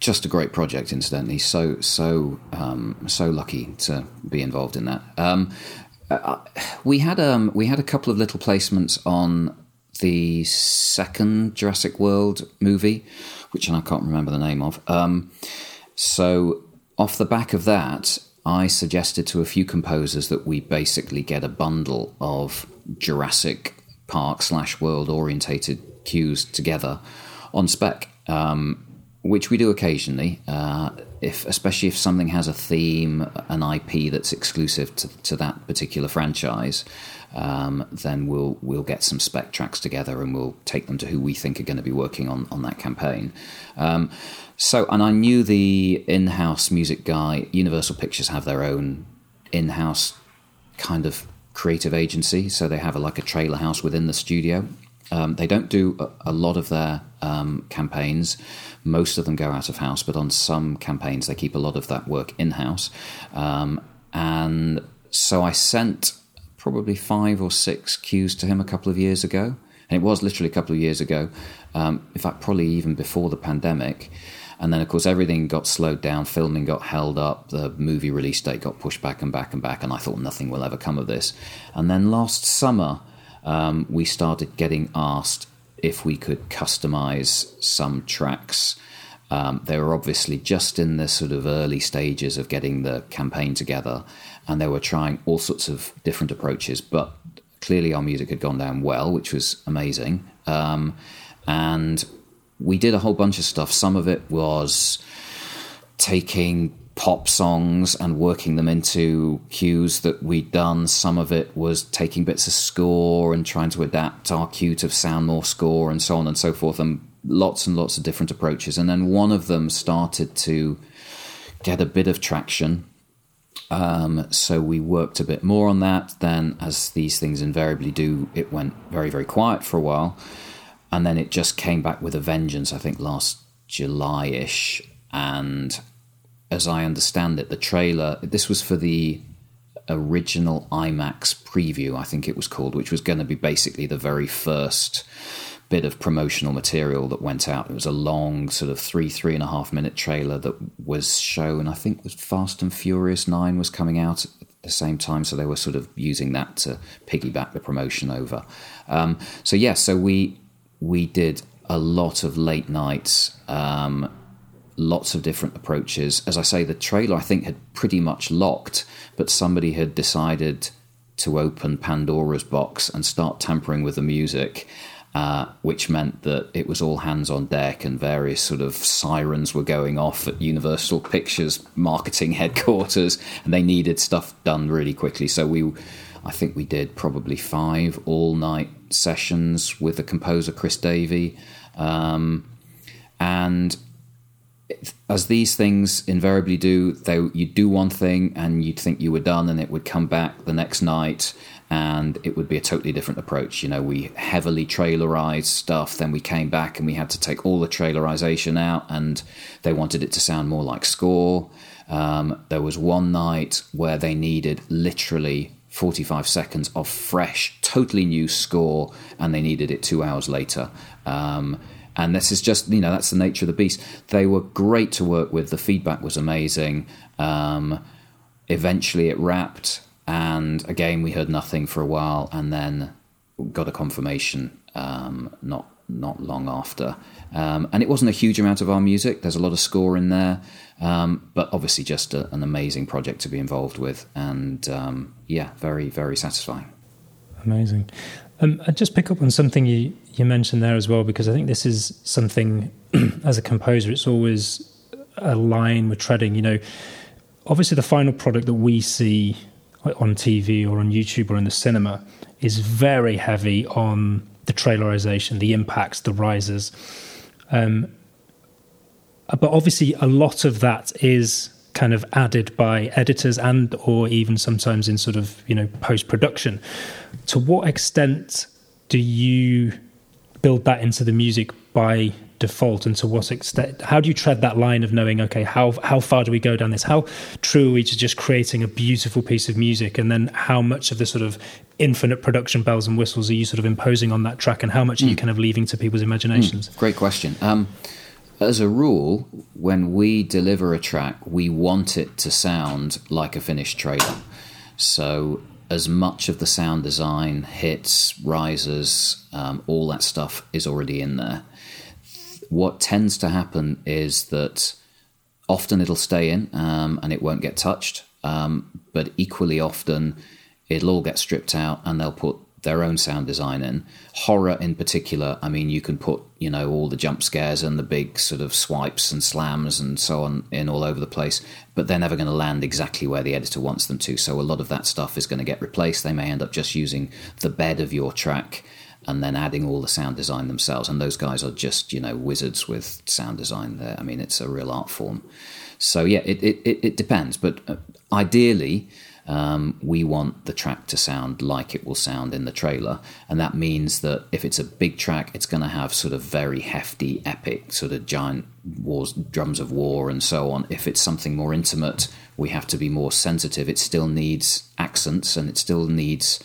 Um, just a great project, incidentally. So so so lucky to be involved in that. Uh, we had um, we had a couple of little placements on the second Jurassic World movie, which I can't remember the name of. Um, so, off the back of that, I suggested to a few composers that we basically get a bundle of Jurassic Park slash world orientated cues together on spec. Um, which we do occasionally, uh, if especially if something has a theme, an IP that's exclusive to, to that particular franchise, um, then we'll we'll get some spec tracks together and we'll take them to who we think are going to be working on on that campaign. Um, so, and I knew the in-house music guy. Universal Pictures have their own in-house kind of creative agency, so they have a, like a trailer house within the studio. Um, they don't do a, lot of their um, campaigns. Most of them go out of house, but on some campaigns they keep a lot of that work in house. Um, and so I sent probably five or six cues to him a couple of years ago, and it was literally a couple of years ago. Um, in fact, probably even before the pandemic. And then, of course, everything got slowed down. Filming got held up. The movie release date got pushed back and back and back. And I thought nothing will ever come of this. And then last summer, um, we started getting asked if we could customize some tracks. Um, they were obviously just in the sort of early stages of getting the campaign together, and they were trying all sorts of different approaches. But clearly, our music had gone down well, which was amazing. Um, and we did a whole bunch of stuff. Some of it was taking pop songs and working them into cues that we'd done. Some of it was taking bits of score and trying to adapt our cue to sound more score and so on and so forth, and lots and lots of different approaches. And then one of them started to get a bit of traction. Um, so we worked a bit more on that. Then, as these things invariably do, it went very, very quiet for a while. And then it just came back with a vengeance, I think last July ish. And as I understand it, the trailer, this was for the original IMAX preview, I think it was called, which was going to be basically the very first bit of promotional material that went out. It was a long, sort of three, three and a half minute trailer that was shown. I think was Fast and Furious Nine was coming out at the same time, so they were sort of using that to piggyback the promotion over. Um, so yeah, so we we did a lot of late nights. Um, lots of different approaches. As I say, the trailer I think had pretty much locked, but somebody had decided to open Pandora's box and start tampering with the music. Uh, which meant that it was all hands on deck and various sort of sirens were going off at Universal Pictures marketing (laughs) headquarters, and they needed stuff done really quickly. So we, I think we did probably five all night sessions with the composer Chris Davey, um, and as these things invariably do, they you'd do one thing and you'd think you were done, and it would come back the next night, and it would be a totally different approach. You know, we heavily trailerized stuff, then we came back and we had to take all the trailerization out, and they wanted it to sound more like score. Um, there was one night where they needed literally 45 seconds of fresh, totally new score, and they needed it two hours later. Um, and this is just, you know, that's the nature of the beast. They were great to work with. The feedback was amazing. Um, eventually it wrapped. And again, we heard nothing for a while and then got a confirmation um, not not long after. Um, and it wasn't a huge amount of our music. There's a lot of score in there, um, but obviously just a, an amazing project to be involved with, and um, yeah, very very satisfying. Amazing. Um, I just pick up on something you you mentioned there as well because I think this is something (clears throat) as a composer it's always a line we're treading. You know, obviously the final product that we see on TV or on YouTube or in the cinema is very heavy on the trailerization, the impacts, the rises. Um, but obviously, a lot of that is kind of added by editors and or even sometimes in sort of you know post production. To what extent do you build that into the music by default and to what extent how do you tread that line of knowing okay how how far do we go down this how true are we to just creating a beautiful piece of music and then how much of the sort of infinite production bells and whistles are you sort of imposing on that track and how much mm. are you hmm. kind of leaving to people's imaginations mm. great question um, as a rule when we deliver a track we want it to sound like a finished trailer so as much of the sound design, hits, risers, um, all that stuff is already in there. What tends to happen is that often it'll stay in um, and it won't get touched, um, but equally often it'll all get stripped out and they'll put their own sound design in. Horror, in particular, I mean, you can put you know all the jump scares and the big sort of swipes and slams and so on in all over the place, but they're never going to land exactly where the editor wants them to. So a lot of that stuff is going to get replaced. They may end up just using the bed of your track and then adding all the sound design themselves. And those guys are just you know wizards with sound design. There, I mean, it's a real art form. So yeah, it it, it depends, but uh, ideally um, we want the track to sound like it will sound in the trailer. And that means that if it's a big track, it's going to have sort of very hefty, epic, sort of giant wars, drums of war and so on. If it's something more intimate, we have to be more sensitive. It still needs accents and it still needs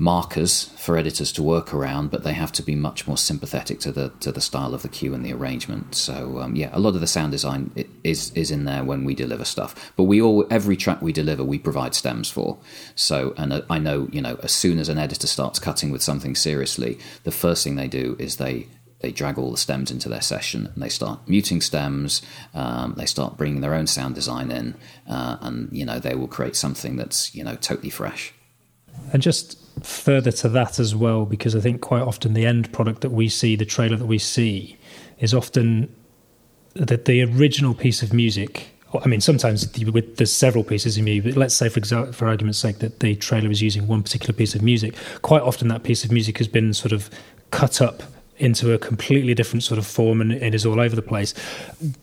markers for editors to work around, but they have to be much more sympathetic to the to the style of the cue and the arrangement. So um, yeah, a lot of the sound design is is in there when we deliver stuff. But we all every track we deliver, we provide stems for. So and uh, I know you know as soon as an editor starts cutting with something seriously, the first thing they do is they they drag all the stems into their session and they start muting stems. Um, they start bringing their own sound design in, uh, and you know they will create something that's you know totally fresh. And just further to that as well, because I think quite often the end product that we see, the trailer that we see, is often that the original piece of music. I mean, sometimes with there's several pieces of music, but let's say, for example, for argument's sake, that the trailer is using one particular piece of music. Quite often, that piece of music has been sort of cut up into a completely different sort of form, and it is all over the place.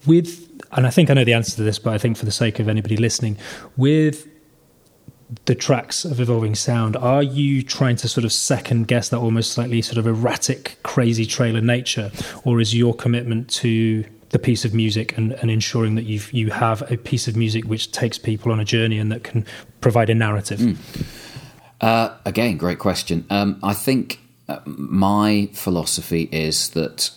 With, and I think I know the answer to this, but I think for the sake of anybody listening, with the tracks of evolving sound are you trying to sort of second guess that almost slightly sort of erratic crazy trailer nature? Or is your commitment to the piece of music and, and ensuring that you you have a piece of music which takes people on a journey and that can provide a narrative? Mm. uh, again great question. Um, i think uh, my philosophy is that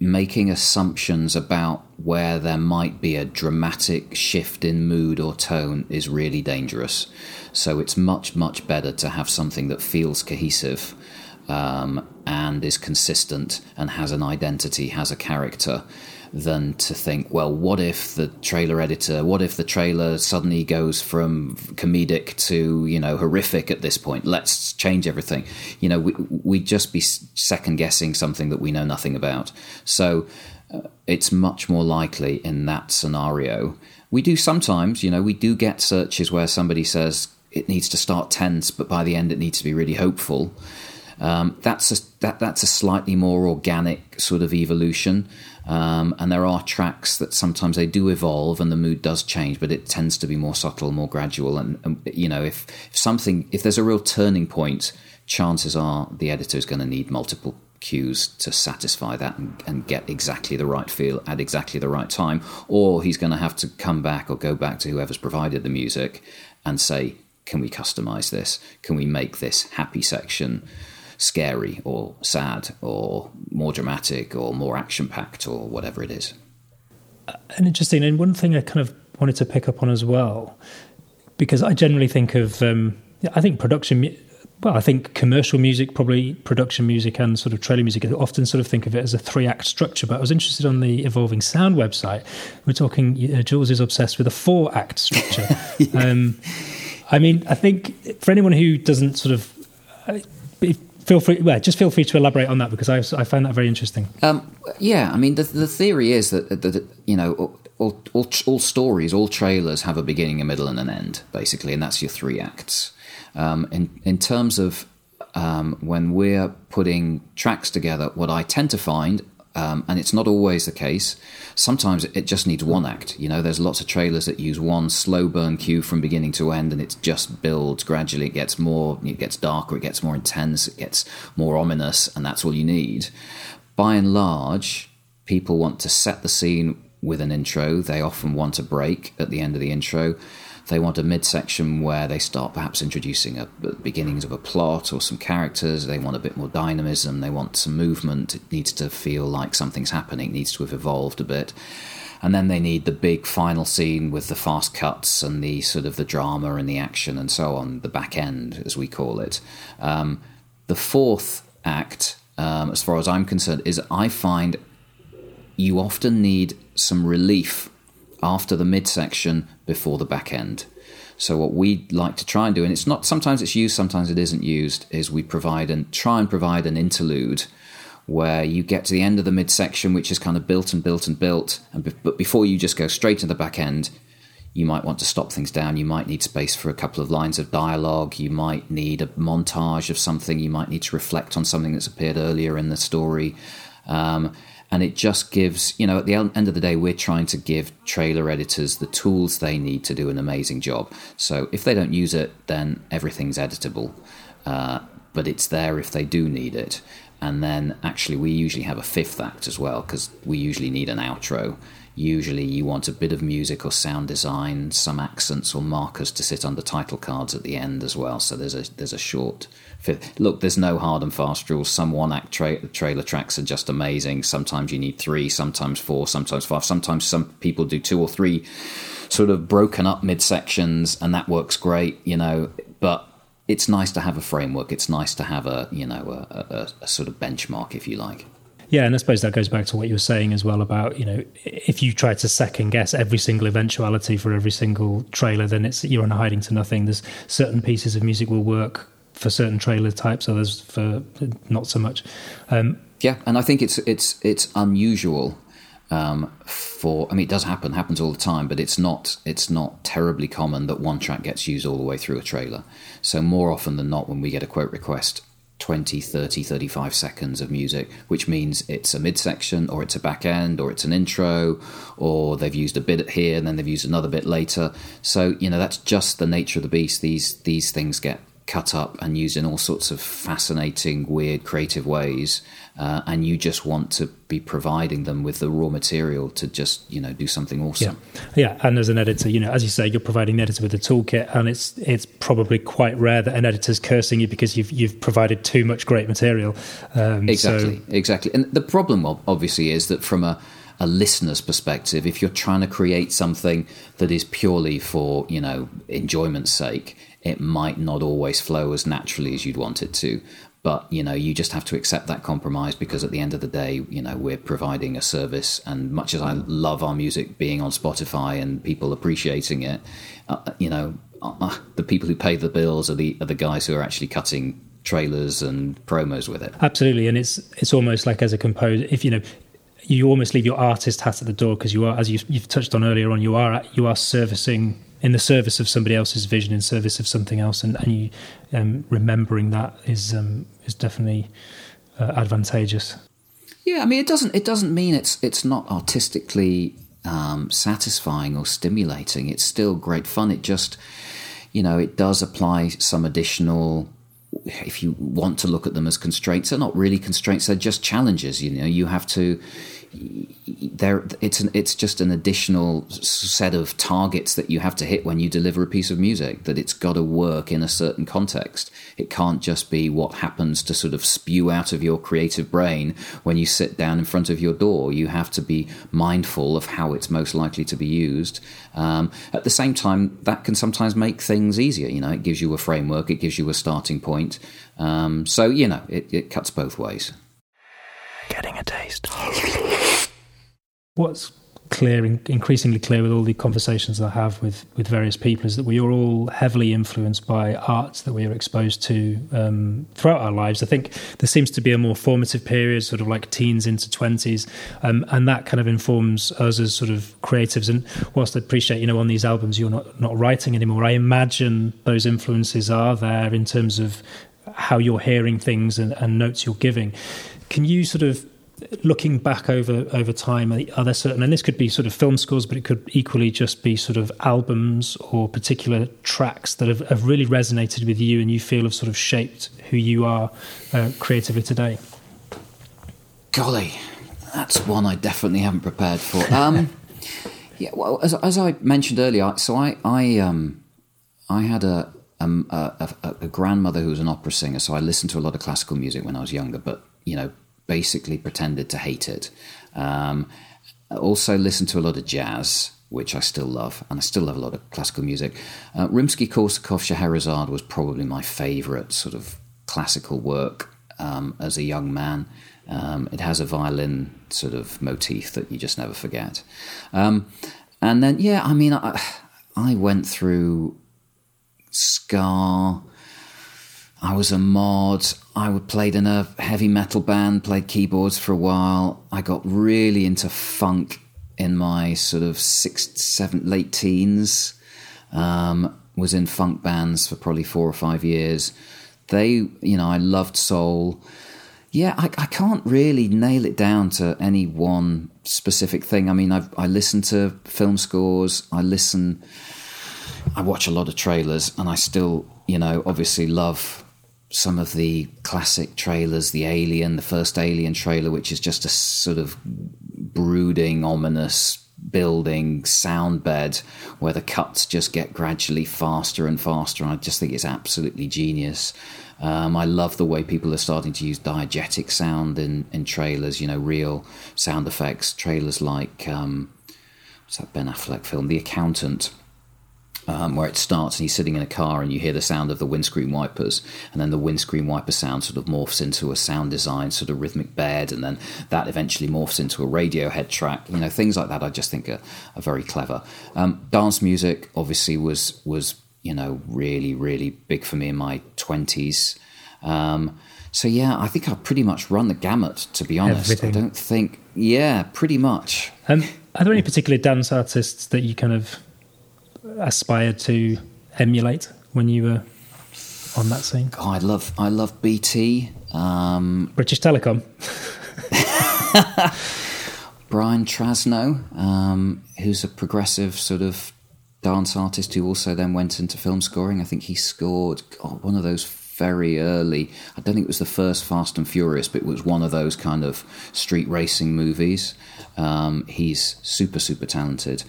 making assumptions about where there might be a dramatic shift in mood or tone is really dangerous. So it's much, much better to have something that feels cohesive um, and is consistent and has an identity, has a character, than to think, well, what if the trailer editor, what if the trailer suddenly goes from comedic to, you know, horrific at this point? Let's change everything. You know, we, we'd just be second guessing something that we know nothing about. So uh, it's much more likely in that scenario. We do sometimes, you know, we do get searches where somebody says, it needs to start tense, but by the end it needs to be really hopeful. Um, that's a that that's a slightly more organic sort of evolution, um, and there are tracks that sometimes they do evolve and the mood does change, but it tends to be more subtle, more gradual. And, and you know, if, if something if there's a real turning point, chances are the editor is going to need multiple cues to satisfy that and, and, get exactly the right feel at exactly the right time, or he's going to have to come back or go back to whoever's provided the music and say, can we customize this? Can we make this happy section scary or sad or more dramatic or more action packed or whatever it is? And interesting. And one thing I kind of wanted to pick up on as well, because I generally think of, um, I think production. Well, I think commercial music, probably production music and sort of trailer music, I often sort of think of it as a three act structure. But I was interested on the Evolving Sound website. We're talking, uh, Jules is obsessed with a four act structure. yeah. (laughs) um, I mean, I think for anyone who doesn't sort of uh, feel free, well, just feel free to elaborate on that because I, I find that very interesting. Um, yeah, I mean, the, the theory is that, that, that you know, all, all, all, stories, all trailers have a beginning, a middle, and an end, basically, and that's your three acts. Um, in, in terms of um, when we're putting tracks together, what I tend to find um, and it's not always the case. Sometimes it just needs one act. You know, there's lots of trailers that use one slow burn cue from beginning to end, and it just builds gradually. It gets more, it gets darker, it gets more intense, it gets more ominous, and that's all you need. By and large, people want to set the scene with an intro. They often want a break at the end of the intro. They want a midsection where they start perhaps introducing a, beginnings of a plot or some characters. They want a bit more dynamism. They want some movement. It needs to feel like something's happening. It needs to have evolved a bit. And then they need the big final scene with the fast cuts and the sort of the drama and the action and so on, the back end, as we call it. Um, the fourth act, um, as far as I'm concerned, is I find you often need some relief after the midsection before the back end. So what we like to try and do, and it's not sometimes it's used, sometimes it isn't used, is we provide and try and provide an interlude where you get to the end of the midsection, which is kind of built and built and built, and be- but before you just go straight to the back end, you might want to stop things down. You might need space for a couple of lines of dialogue. You might need a montage of something. You might need to reflect on something that's appeared earlier in the story. Um, and it just gives, you know, at the end of the day, we're trying to give trailer editors the tools they need to do an amazing job. So if they don't use it, then everything's editable. Uh, but it's there if they do need it. And then actually, we usually have a fifth act as well because we usually need an outro. Usually, you want a bit of music or sound design, some accents or markers to sit under title cards at the end as well. So there's a there's a short fifth. Look, there's no hard and fast rules. Some one act tra- trailer tracks are just amazing. Sometimes you need three, sometimes four, sometimes five. Sometimes some people do two or three sort of broken up mid sections, and that works great. You know, but it's nice to have a framework. It's nice to have a you know a, a, a, sort of benchmark, if you like. Yeah, and I suppose that goes back to what you were saying as well about you know if you try to second guess every single eventuality for every single trailer, then it's you're on hiding to nothing. There's certain pieces of music will work for certain trailer types, others for not so much. Um, yeah, and I think it's it's it's unusual um, for I mean it does happen happens all the time but it's not it's not terribly common that one track gets used all the way through a trailer. So more often than not when we get a quote request 20 30 35 seconds of music which means it's a midsection or it's a back end or it's an intro or they've used a bit here and then they've used another bit later. So you know that's just the nature of the beast. These these things get cut up and used in all sorts of fascinating, weird, creative ways. Uh, and you just want to be providing them with the raw material to just you know do something awesome. Yeah, yeah. And as an editor, you know, as you say, you're providing the editor with a toolkit, and it's it's probably quite rare that an editor's cursing you because you've you've provided too much great material. Um, exactly, so... exactly. And the problem, obviously, is that from a a listener's perspective, if you're trying to create something that is purely for you know enjoyment's sake, it might not always flow as naturally as you'd want it to. But you know, you just have to accept that compromise because at the end of the day, you know, we're providing a service. And much as I love our music being on Spotify and people appreciating it, uh, you know, uh, the people who pay the bills are the are the guys who are actually cutting trailers and promos with it. Absolutely, and it's it's almost like as a composer, if you know you almost leave your artist hat at the door because you are, as you, have touched on earlier on, you are you are servicing in the service of somebody else's vision, in service of something else, and, and you um, remembering that is um, is definitely uh, advantageous. Yeah, I mean, it doesn't it doesn't mean it's it's not artistically um, satisfying or stimulating. It's still great fun. It just you know it does apply some additional if you want to look at them as constraints, they're not really constraints; they're just challenges. You know, you have to there it's an, it's just an additional set of targets that you have to hit when you deliver a piece of music that it's got to work in a certain context. It can't just be what happens to sort of spew out of your creative brain when you sit down in front of your DAW. You have to be mindful of how it's most likely to be used. Um, at the same time that can sometimes make things easier you know? It gives you a framework it gives you a starting point. Um, so you know it, it cuts both ways. Getting a taste. What's clear, increasingly clear with all the conversations I have with, with various people is that we are all heavily influenced by arts that we are exposed to um, throughout our lives. I think there seems to be a more formative period, sort of like teens into 20s, um, and that kind of informs us as sort of creatives. And whilst I appreciate, you know, on these albums you're not, not writing anymore, I imagine those influences are there in terms of how you're hearing things and, and notes you're giving. Can you sort of looking back over over time are there certain and this could be sort of film scores but it could equally just be sort of albums or particular tracks that have, have really resonated with you and you feel have sort of shaped who you are uh, creatively today? Golly that's one i definitely haven't prepared for. Um, (laughs) yeah well as, as i mentioned earlier so i i um i had a um, a, a, a grandmother who was an opera singer so i listened to a lot of classical music when i was younger but you know, basically pretended to hate it. Um, also listened to a lot of jazz, which I still love, and I still love a lot of classical music. Uh, Rimsky-Korsakov Scheherazade was probably my favourite sort of classical work um, as a young man. Um, it has a violin sort of motif that you just never forget. Um, and then, yeah, I mean, I, I went through ska. I was a mod. I played in a heavy metal band, played keyboards for a while. I got really into funk in my sort of sixth, seventh, late teens. Um, was in funk bands for probably four or five years. They, you know, I loved soul. Yeah, I, I can't really nail it down to any one specific thing. I mean, I've, I listen to film scores. I listen. I watch a lot of trailers, and I still, you know, obviously love some of the classic trailers, the Alien, the first Alien trailer, which is just a sort of brooding, ominous building sound bed where the cuts just get gradually faster and faster. And I just think it's absolutely genius. Um, I love the way people are starting to use diegetic sound in, in trailers, you know, real sound effects. Trailers like, um, what's that Ben Affleck film, The Accountant um, where it starts and he's sitting in a car and you hear the sound of the windscreen wipers and then the windscreen wiper sound sort of morphs into a sound design sort of rhythmic bed and then that eventually morphs into a radiohead track. You know things like that i just think are, are very clever. Um, dance music obviously was was you know really really big for me in my 20s um, so yeah i think I've pretty much run the gamut to be honest. Everything. i don't think yeah pretty much. Um, are there any particular dance artists that you kind of aspired to emulate when you were on that scene? Oh, I love I love BT, um, British Telecom. (laughs) Brian Transeau, um, who's a progressive sort of dance artist who also then went into film scoring. I think he scored God, one of those very early. I don't think it was the first Fast and Furious, but it was one of those kind of street racing movies. Um, he's super super talented.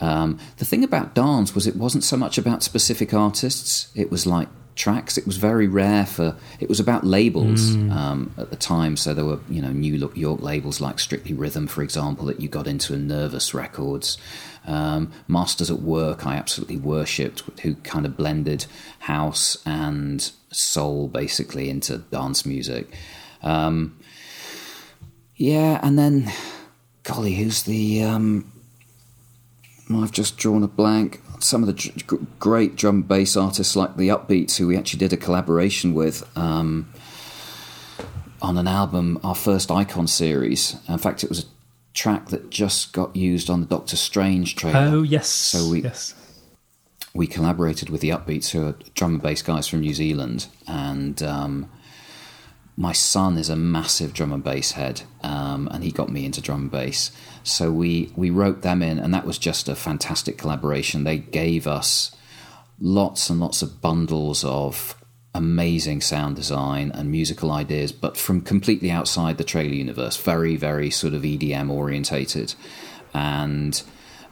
Um, the thing about dance was it wasn't so much about specific artists, it was like tracks. It was very rare for, it was about labels mm. um, at the time. So there were, you know, New York labels like Strictly Rhythm, for example, that you got into and Nervous Records. Um, Masters at Work, I absolutely worshipped, who kind of blended house and soul basically into dance music. Um, yeah, and then, golly, who's the um, I've just drawn a blank. Some of the great drum bass artists like the Upbeats, who we actually did a collaboration with um, on an album, our first Icon series. In fact, it was a track that just got used on the Doctor Strange trailer. Oh yes, so we yes. we collaborated with the Upbeats, who are drum and bass guys from New Zealand, and um, my son is a massive drum and bass head, um, and he got me into drum and bass. So we we wrote them in, and that was just a fantastic collaboration. They gave us lots and lots of bundles of amazing sound design and musical ideas, but from completely outside the trailer universe. Very very sort of EDM orientated, and.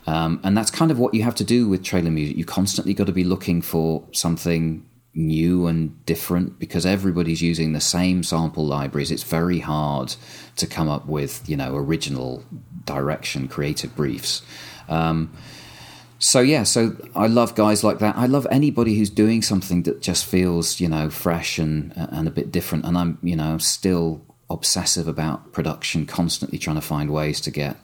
Um, and that's kind of what you have to do with trailer music. You constantly got to be looking for something new and different because everybody's using the same sample libraries. It's very hard to come up with, you know, original direction, creative briefs. Um, so yeah, so I love guys like that. I love anybody who's doing something that just feels, you know, fresh and and a bit different. And I'm, you know, still obsessive about production, constantly trying to find ways to get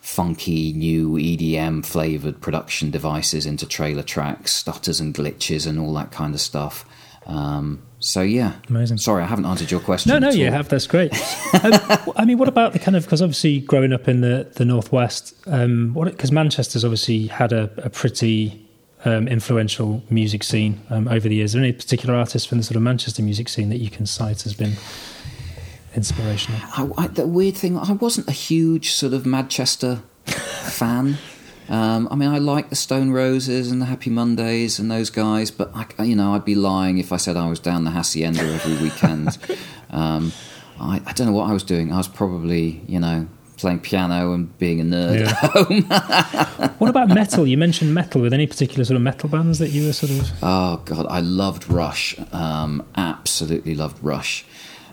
funky new EDM flavored production devices into trailer tracks, stutters and glitches, and all that kind of stuff. Um, so yeah, amazing. Sorry, I haven't answered your question. No, no, you have. That's great. (laughs) um, I mean, what about the kind of because obviously growing up in the the northwest, um, what because Manchester's obviously had a, a pretty um, influential music scene um, over the years. Are there any particular artists from the sort of Manchester music scene that you can cite as been inspirational? I, I, the weird thing, I wasn't a huge sort of Manchester fan. Um, I mean, I like the Stone Roses and the Happy Mondays and those guys, but I, you know, I'd be lying if I said I was down the Hacienda every weekend. (laughs) um, I, I, don't know what I was doing. I was probably, you know, playing piano and being a nerd yeah. at home. (laughs) what about metal? You mentioned metal. With any particular sort of metal bands that you were sort of? Oh God, I loved Rush. Um, absolutely loved Rush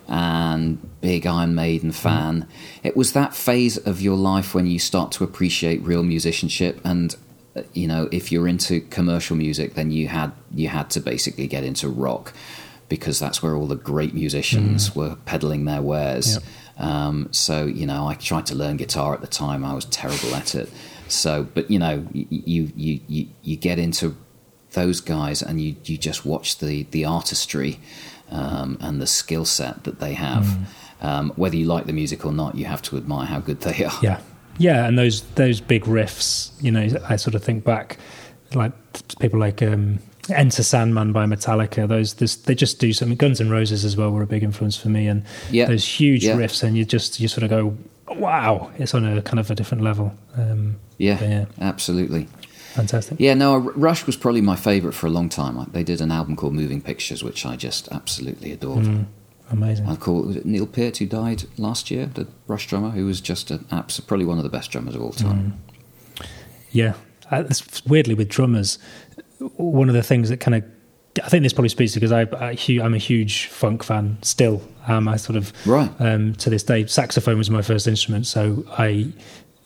and big Iron Maiden fan. Mm. It was that phase of your life when you start to appreciate real musicianship and uh, you know if you're into commercial music then you had you had to basically get into rock because that's where all the great musicians mm. were peddling their wares. Yep. Um, so you know, I tried to learn guitar at the time. I was terrible at it. So, but you know, you you you you get into those guys and you you just watch the the artistry um, and the skill set that they have. Mm. Um, whether you like the music or not, you have to admire how good they are. Yeah, yeah, and those those big riffs. You know, I sort of think back, like people like um, Enter Sandman by Metallica. Those this, they just do something. Guns N' Roses as well were a big influence for me, and yeah. those huge yeah. riffs, and you just you sort of go, wow, it's on a kind of a different level. Um, yeah, yeah, absolutely. Fantastic. Yeah, no, Rush was probably my favourite for a long time. They did an album called Moving Pictures, which I just absolutely adored. Mm, amazing. I call it Neil Peart, who died last year, the Rush drummer, who was just an a, probably one of the best drummers of all time. Mm. Yeah, uh, weirdly with drummers, one of the things that kind of I think this probably speaks to because I, I am a huge funk fan still. Um, I sort of right um, to this day. Saxophone was my first instrument, so I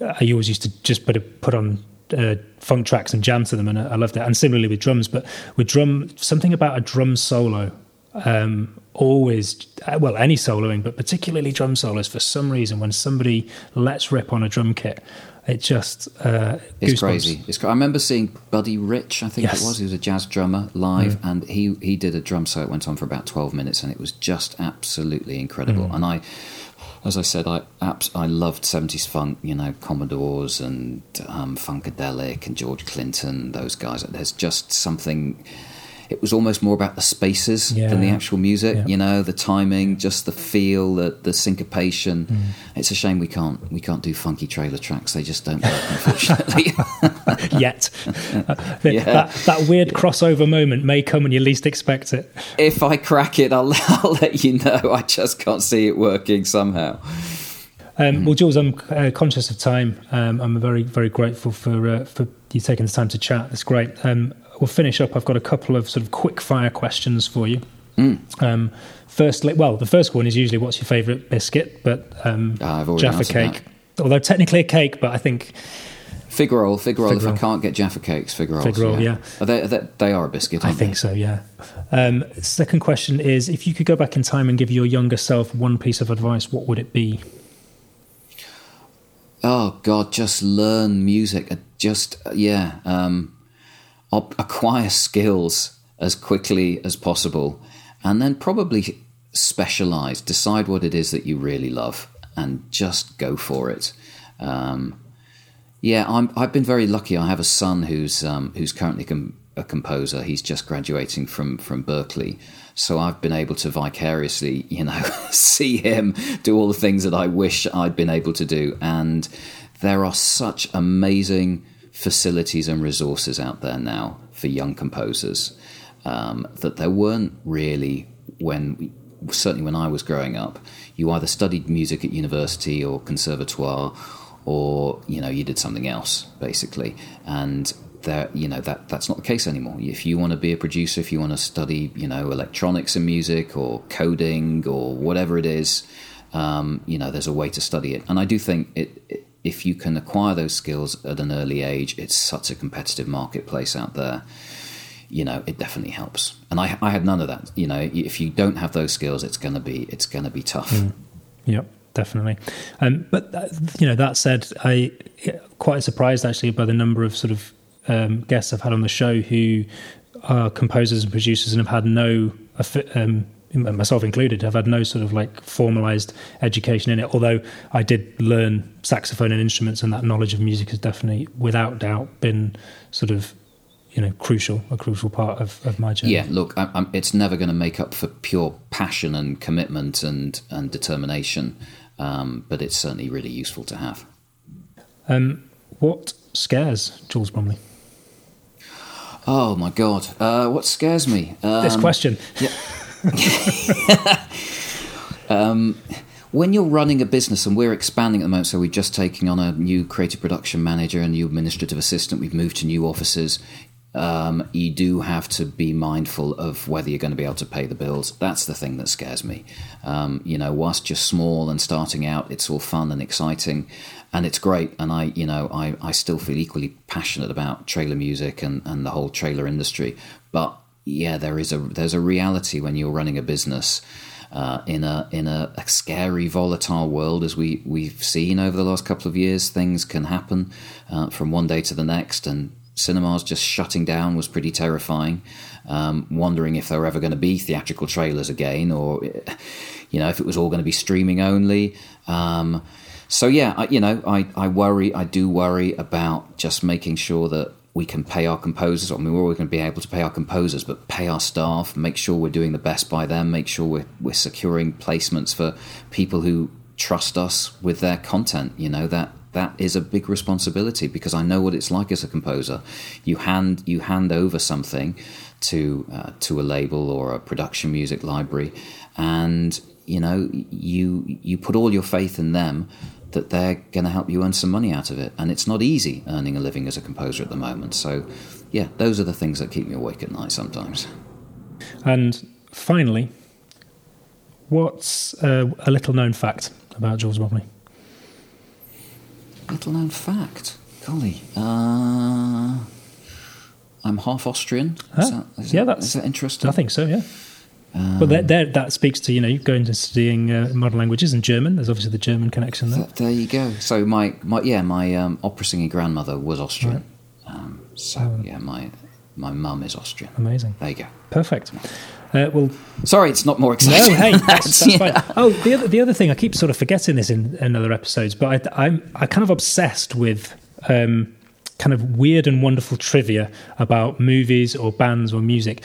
I always used to just put a, put on uh, funk tracks and jam to them, and I, I loved it. And similarly with drums, but with drum, something about a drum solo um, always uh, well any soloing, but particularly drum solos. For some reason, when somebody lets rip on a drum kit, it just uh, it's crazy. It's I remember seeing Buddy Rich, I think yes. it was. He was a jazz drummer live, mm. and he he did a drum solo. It went on for about twelve minutes, and it was just absolutely incredible. Mm. And I, as I said, I I loved seventies funk. You know, Commodores and um, Funkadelic and George Clinton. Those guys. There's just something it was almost more about the spaces yeah. than the actual music. Yeah. You know, the timing, just the feel, the, the syncopation. Mm. It's a shame we can't we can't do funky trailer tracks. They just don't work, unfortunately. (laughs) Yet, (laughs) yeah. that, that weird crossover moment may come when you least expect it. If I crack it, I'll, (laughs) I'll let you know. I just can't see it working somehow. Um, well, Jules, I'm uh, conscious of time. Um, I'm very, very grateful for uh, for you taking the time to chat. That's great. Um, we'll finish up. I've got a couple of sort of quick fire questions for you. Mm. Um, firstly, well, the first one is usually what's your favourite biscuit, but um, oh, Jaffa cake. That. Although technically a cake, but I think fig roll, fig roll. Fig if roll. I can't get Jaffa cakes, fig rolls. Fig roll, yeah. yeah. Are they, are they, they, are a biscuit. I think they? so. Yeah. Um, second question is: If you could go back in time and give your younger self one piece of advice, what would it be? Oh God, just learn music. Just yeah. Um, acquire skills as quickly as possible, and then probably specialize, decide what it is that you really love, and just go for it. Um, yeah, i have been very lucky. I have a son who's um, who's currently com- a composer. He's just graduating from from Berklee, so I've been able to vicariously, you know, (laughs) see him do all the things that I wish I'd been able to do. And there are such amazing facilities and resources out there now for young composers um, that there weren't really when certainly when I was growing up. You either studied music at university or conservatoire, or you know you did something else basically, and there you know that that's not the case anymore. If you want to be a producer, if you want to study you know electronics and music or coding or whatever it is, um, you know there's a way to study it, and I do think it, it if you can acquire those skills at an early age, it's such a competitive marketplace out there. You know, it definitely helps. And I, I had none of that. You know, if you don't have those skills, it's gonna be it's gonna be tough. Mm. Yep, definitely. Um, but uh, you know, that said, I quite surprised actually by the number of sort of um, guests I've had on the show who are composers and producers and have had no um, myself included, have had no sort of like formalized education in it. Although I did learn saxophone and instruments, and that knowledge of music has definitely, without doubt, been sort of you know crucial, a crucial part of, of my journey. Yeah, look, I'm, I'm, it's never going to make up for pure passion and commitment and and determination, um, but it's certainly really useful to have. Um, what scares Jules Bromley? Oh my God! Uh, what scares me? Um, this question. Yeah. (laughs) um, when you're running a business, and we're expanding at the moment, so we're just taking on a new creative production manager, a new administrative assistant, we've moved to new offices. Um, you do have to be mindful of whether you're going to be able to pay the bills. That's the thing that scares me. Um, you know, whilst you're small and starting out, it's all fun and exciting, and it's great. And I, you know, I, I still feel equally passionate about trailer music and, and the whole trailer industry. But yeah, there is a there's a reality when you're running a business uh, in a in a, a, scary, volatile world as we we've seen over the last couple of years. Things can happen uh, from one day to the next, and cinemas just shutting down was pretty terrifying. Um, wondering if there were ever going to be theatrical trailers again, or (laughs) you know, if it was all going to be streaming only. Um, so yeah, I, you know, I, I worry, I do worry about just making sure that we can pay our composers. I mean, we're always going to be able to pay our composers, but pay our staff, make sure we're doing the best by them, make sure we're, we're securing placements for people who trust us with their content. You know that that is a big responsibility because I know what it's like as a composer. You hand you hand over something to uh, to a label or a production music library, and you know you you put all your faith in them that they're going to help you earn some money out of it. And it's not easy earning a living as a composer at the moment. So, yeah, those are the things that keep me awake at night sometimes. And finally, what's uh, a little known fact about Jules Bromley? Little known fact? Golly. Uh, I'm half Austrian. Is that, is yeah, that, that's is that interesting. I think so, yeah. Um, well, there, there, that speaks to you know going to studying uh, modern languages and German. There's obviously the German connection there. there you go. So my, my yeah my um, opera singing grandmother was Austrian. Right. Um, so oh. yeah my my mum is Austrian. Amazing. There you go. Perfect. Uh, well, sorry, it's not more exciting. No, hey, that's, that's (laughs) yeah. fine. Oh, the other the other thing I keep sort of forgetting this in, in other episodes, but I, I'm I kind of obsessed with. Um, kind of weird and wonderful trivia about movies or bands or music.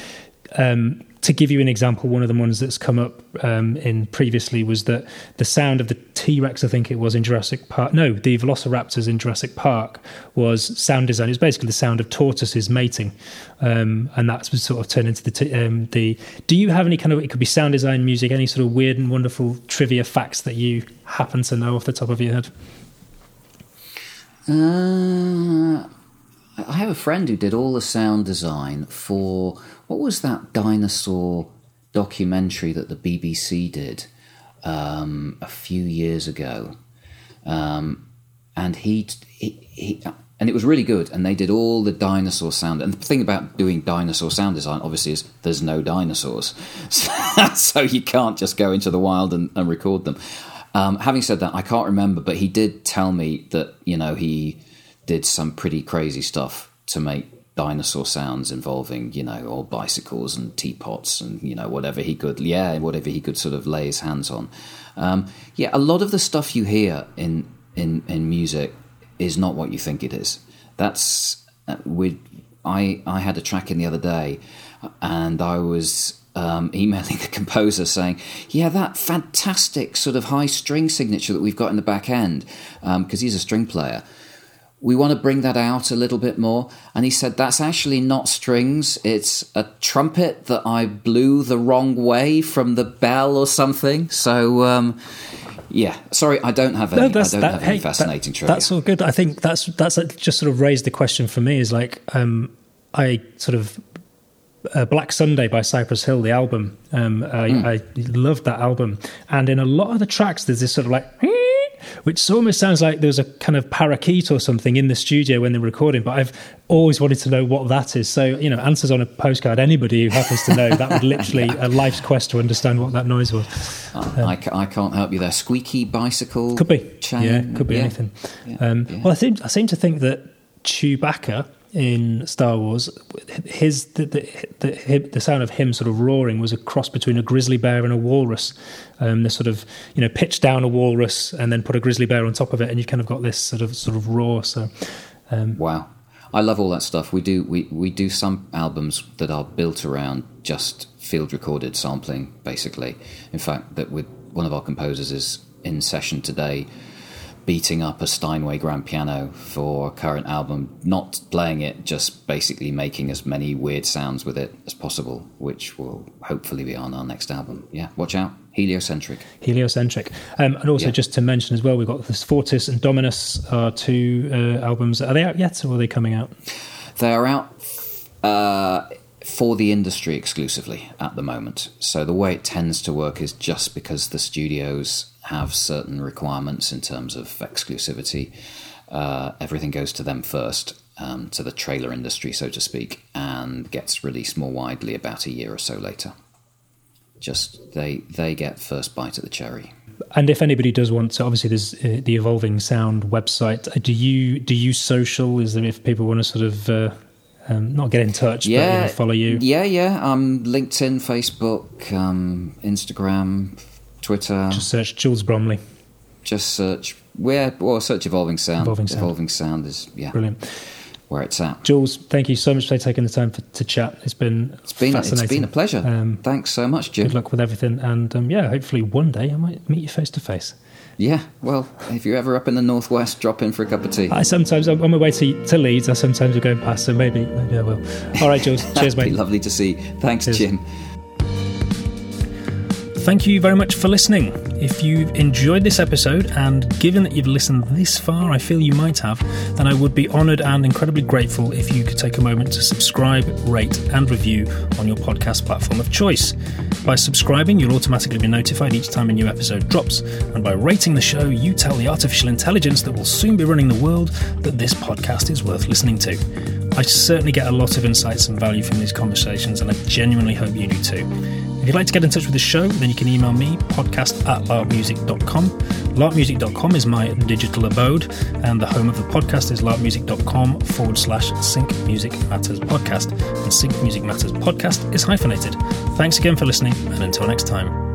Um, to give you an example, one of the ones that's come up um, in previously was that the sound of the T Rex, I think it was in Jurassic Park. No, the Velociraptors in Jurassic Park was sound design. It was basically the sound of tortoises mating, um, and that's sort of turned into the t- um, the. Do you have any kind of? It could be sound design, music, any sort of weird and wonderful trivia facts that you happen to know off the top of your head? Uh, I have a friend who did all the sound design for what was that dinosaur documentary that the BBC did um, a few years ago? Um, and he, he, he, and it was really good. And they did all the dinosaur sound. And the thing about doing dinosaur sound design, obviously, is there's no dinosaurs, (laughs) so you can't just go into the wild and, and record them. Um, having said that, I can't remember, but he did tell me that you know he did some pretty crazy stuff to make dinosaur sounds involving, you know, old bicycles and teapots and, you know, whatever he could, yeah, whatever he could sort of lay his hands on. Um, yeah, a lot of the stuff you hear in, in, in music is not what you think it is. That's, uh, I, I had a track in the other day and I was um, (laughs) emailing the composer saying, "Yeah, that fantastic sort of high string signature that we've got in the back end, because um, he's a string player we want to bring that out a little bit more. And he said, That's actually not strings, it's a trumpet that I blew the wrong way from the bell or something. So, um, yeah, sorry, I don't have any. No, I don't that, have any hey, fascinating that, That's all good. I think that's that's just sort of raised the question for me. Is like um, I sort of uh, Black Sunday by Cypress Hill, the album. Um, I, mm. I loved that album, and in a lot of the tracks, there's this sort of like which almost sounds like there was a kind of parakeet or something in the studio when they were recording. But I've always wanted to know what that is. So, you know, answers on a postcard. Anybody who happens to know, that would literally (laughs) a life's quest to understand what that noise was. Um, I, I, can't help you there. Squeaky bicycle. Could be. Chain. Yeah, could be yeah. anything. Yeah. Um, yeah. Well, I seem, I seem to think that Chewbacca in Star Wars, his the, the, the, the, sound of him sort of roaring was a cross between a grizzly bear and a walrus. Um, they sort of you know pitch down a walrus and then put a grizzly bear on top of it, and you kind of got this sort of sort of roar. So um, wow, I love all that stuff. We do we we do some albums that are built around just field recorded sampling, basically. In fact, that with one of our composers is in session today beating up a Steinway grand piano for a current album, not playing it, just basically making as many weird sounds with it as possible, which will hopefully be on our next album. Yeah, watch out. Heliocentric. Heliocentric. Um, and also, yeah. just to mention as well, we've got this Fortis and Dominus are two uh, albums. Are they out yet or are they coming out? They are out. Uh, for the industry exclusively at the moment. So the way it tends to work is just because the studios have certain requirements in terms of exclusivity, uh, everything goes to them first, um, to the trailer industry, so to speak, and gets released more widely about a year or so later. Just they they get first bite at the cherry. and if anybody does want to, obviously there's uh, the Evolving Sound website. Do you do you social? Is there if people want to sort of uh, um, not get in touch, yeah, but you know, follow you? Yeah, yeah. Um, LinkedIn, Facebook, um, Instagram, Twitter. Just search Jules Bromley. Just search where or search Evolving Sound. Evolving Sound. Evolving Sound is yeah. Brilliant where it's at. Jules, thank you so much for taking the time for, to chat. It's been it's been it's been a pleasure. Um, Thanks so much, Jim. Good luck with everything, and um, yeah, hopefully one day I might meet you face to face. Yeah, well, if you're ever up in the northwest, drop in for a cup of tea. I sometimes on my way to, to Leeds, I sometimes will go past, so maybe maybe I will. All right, Jules. (laughs) cheers, mate. lovely to see. Thanks, cheers. Jim. Thank you very much for listening. If you've enjoyed this episode, and given that you've listened this far, I feel you might have, then I would be honoured and incredibly grateful if you could take a moment to subscribe, rate, and review on your podcast platform of choice. By subscribing, you'll automatically be notified each time a new episode drops, and by rating the show, you tell the artificial intelligence that will soon be running the world that this podcast is worth listening to. I certainly get a lot of insights and value from these conversations, and I genuinely hope you do too. If you'd like to get in touch with the show, then you can email me, podcast at larkmusic.com. Larkmusic.com is my digital abode, and the home of the podcast is larkmusic.com forward slash Sync Music Matters Podcast. And Sync Music Matters Podcast is hyphenated. Thanks again for listening, and until next time.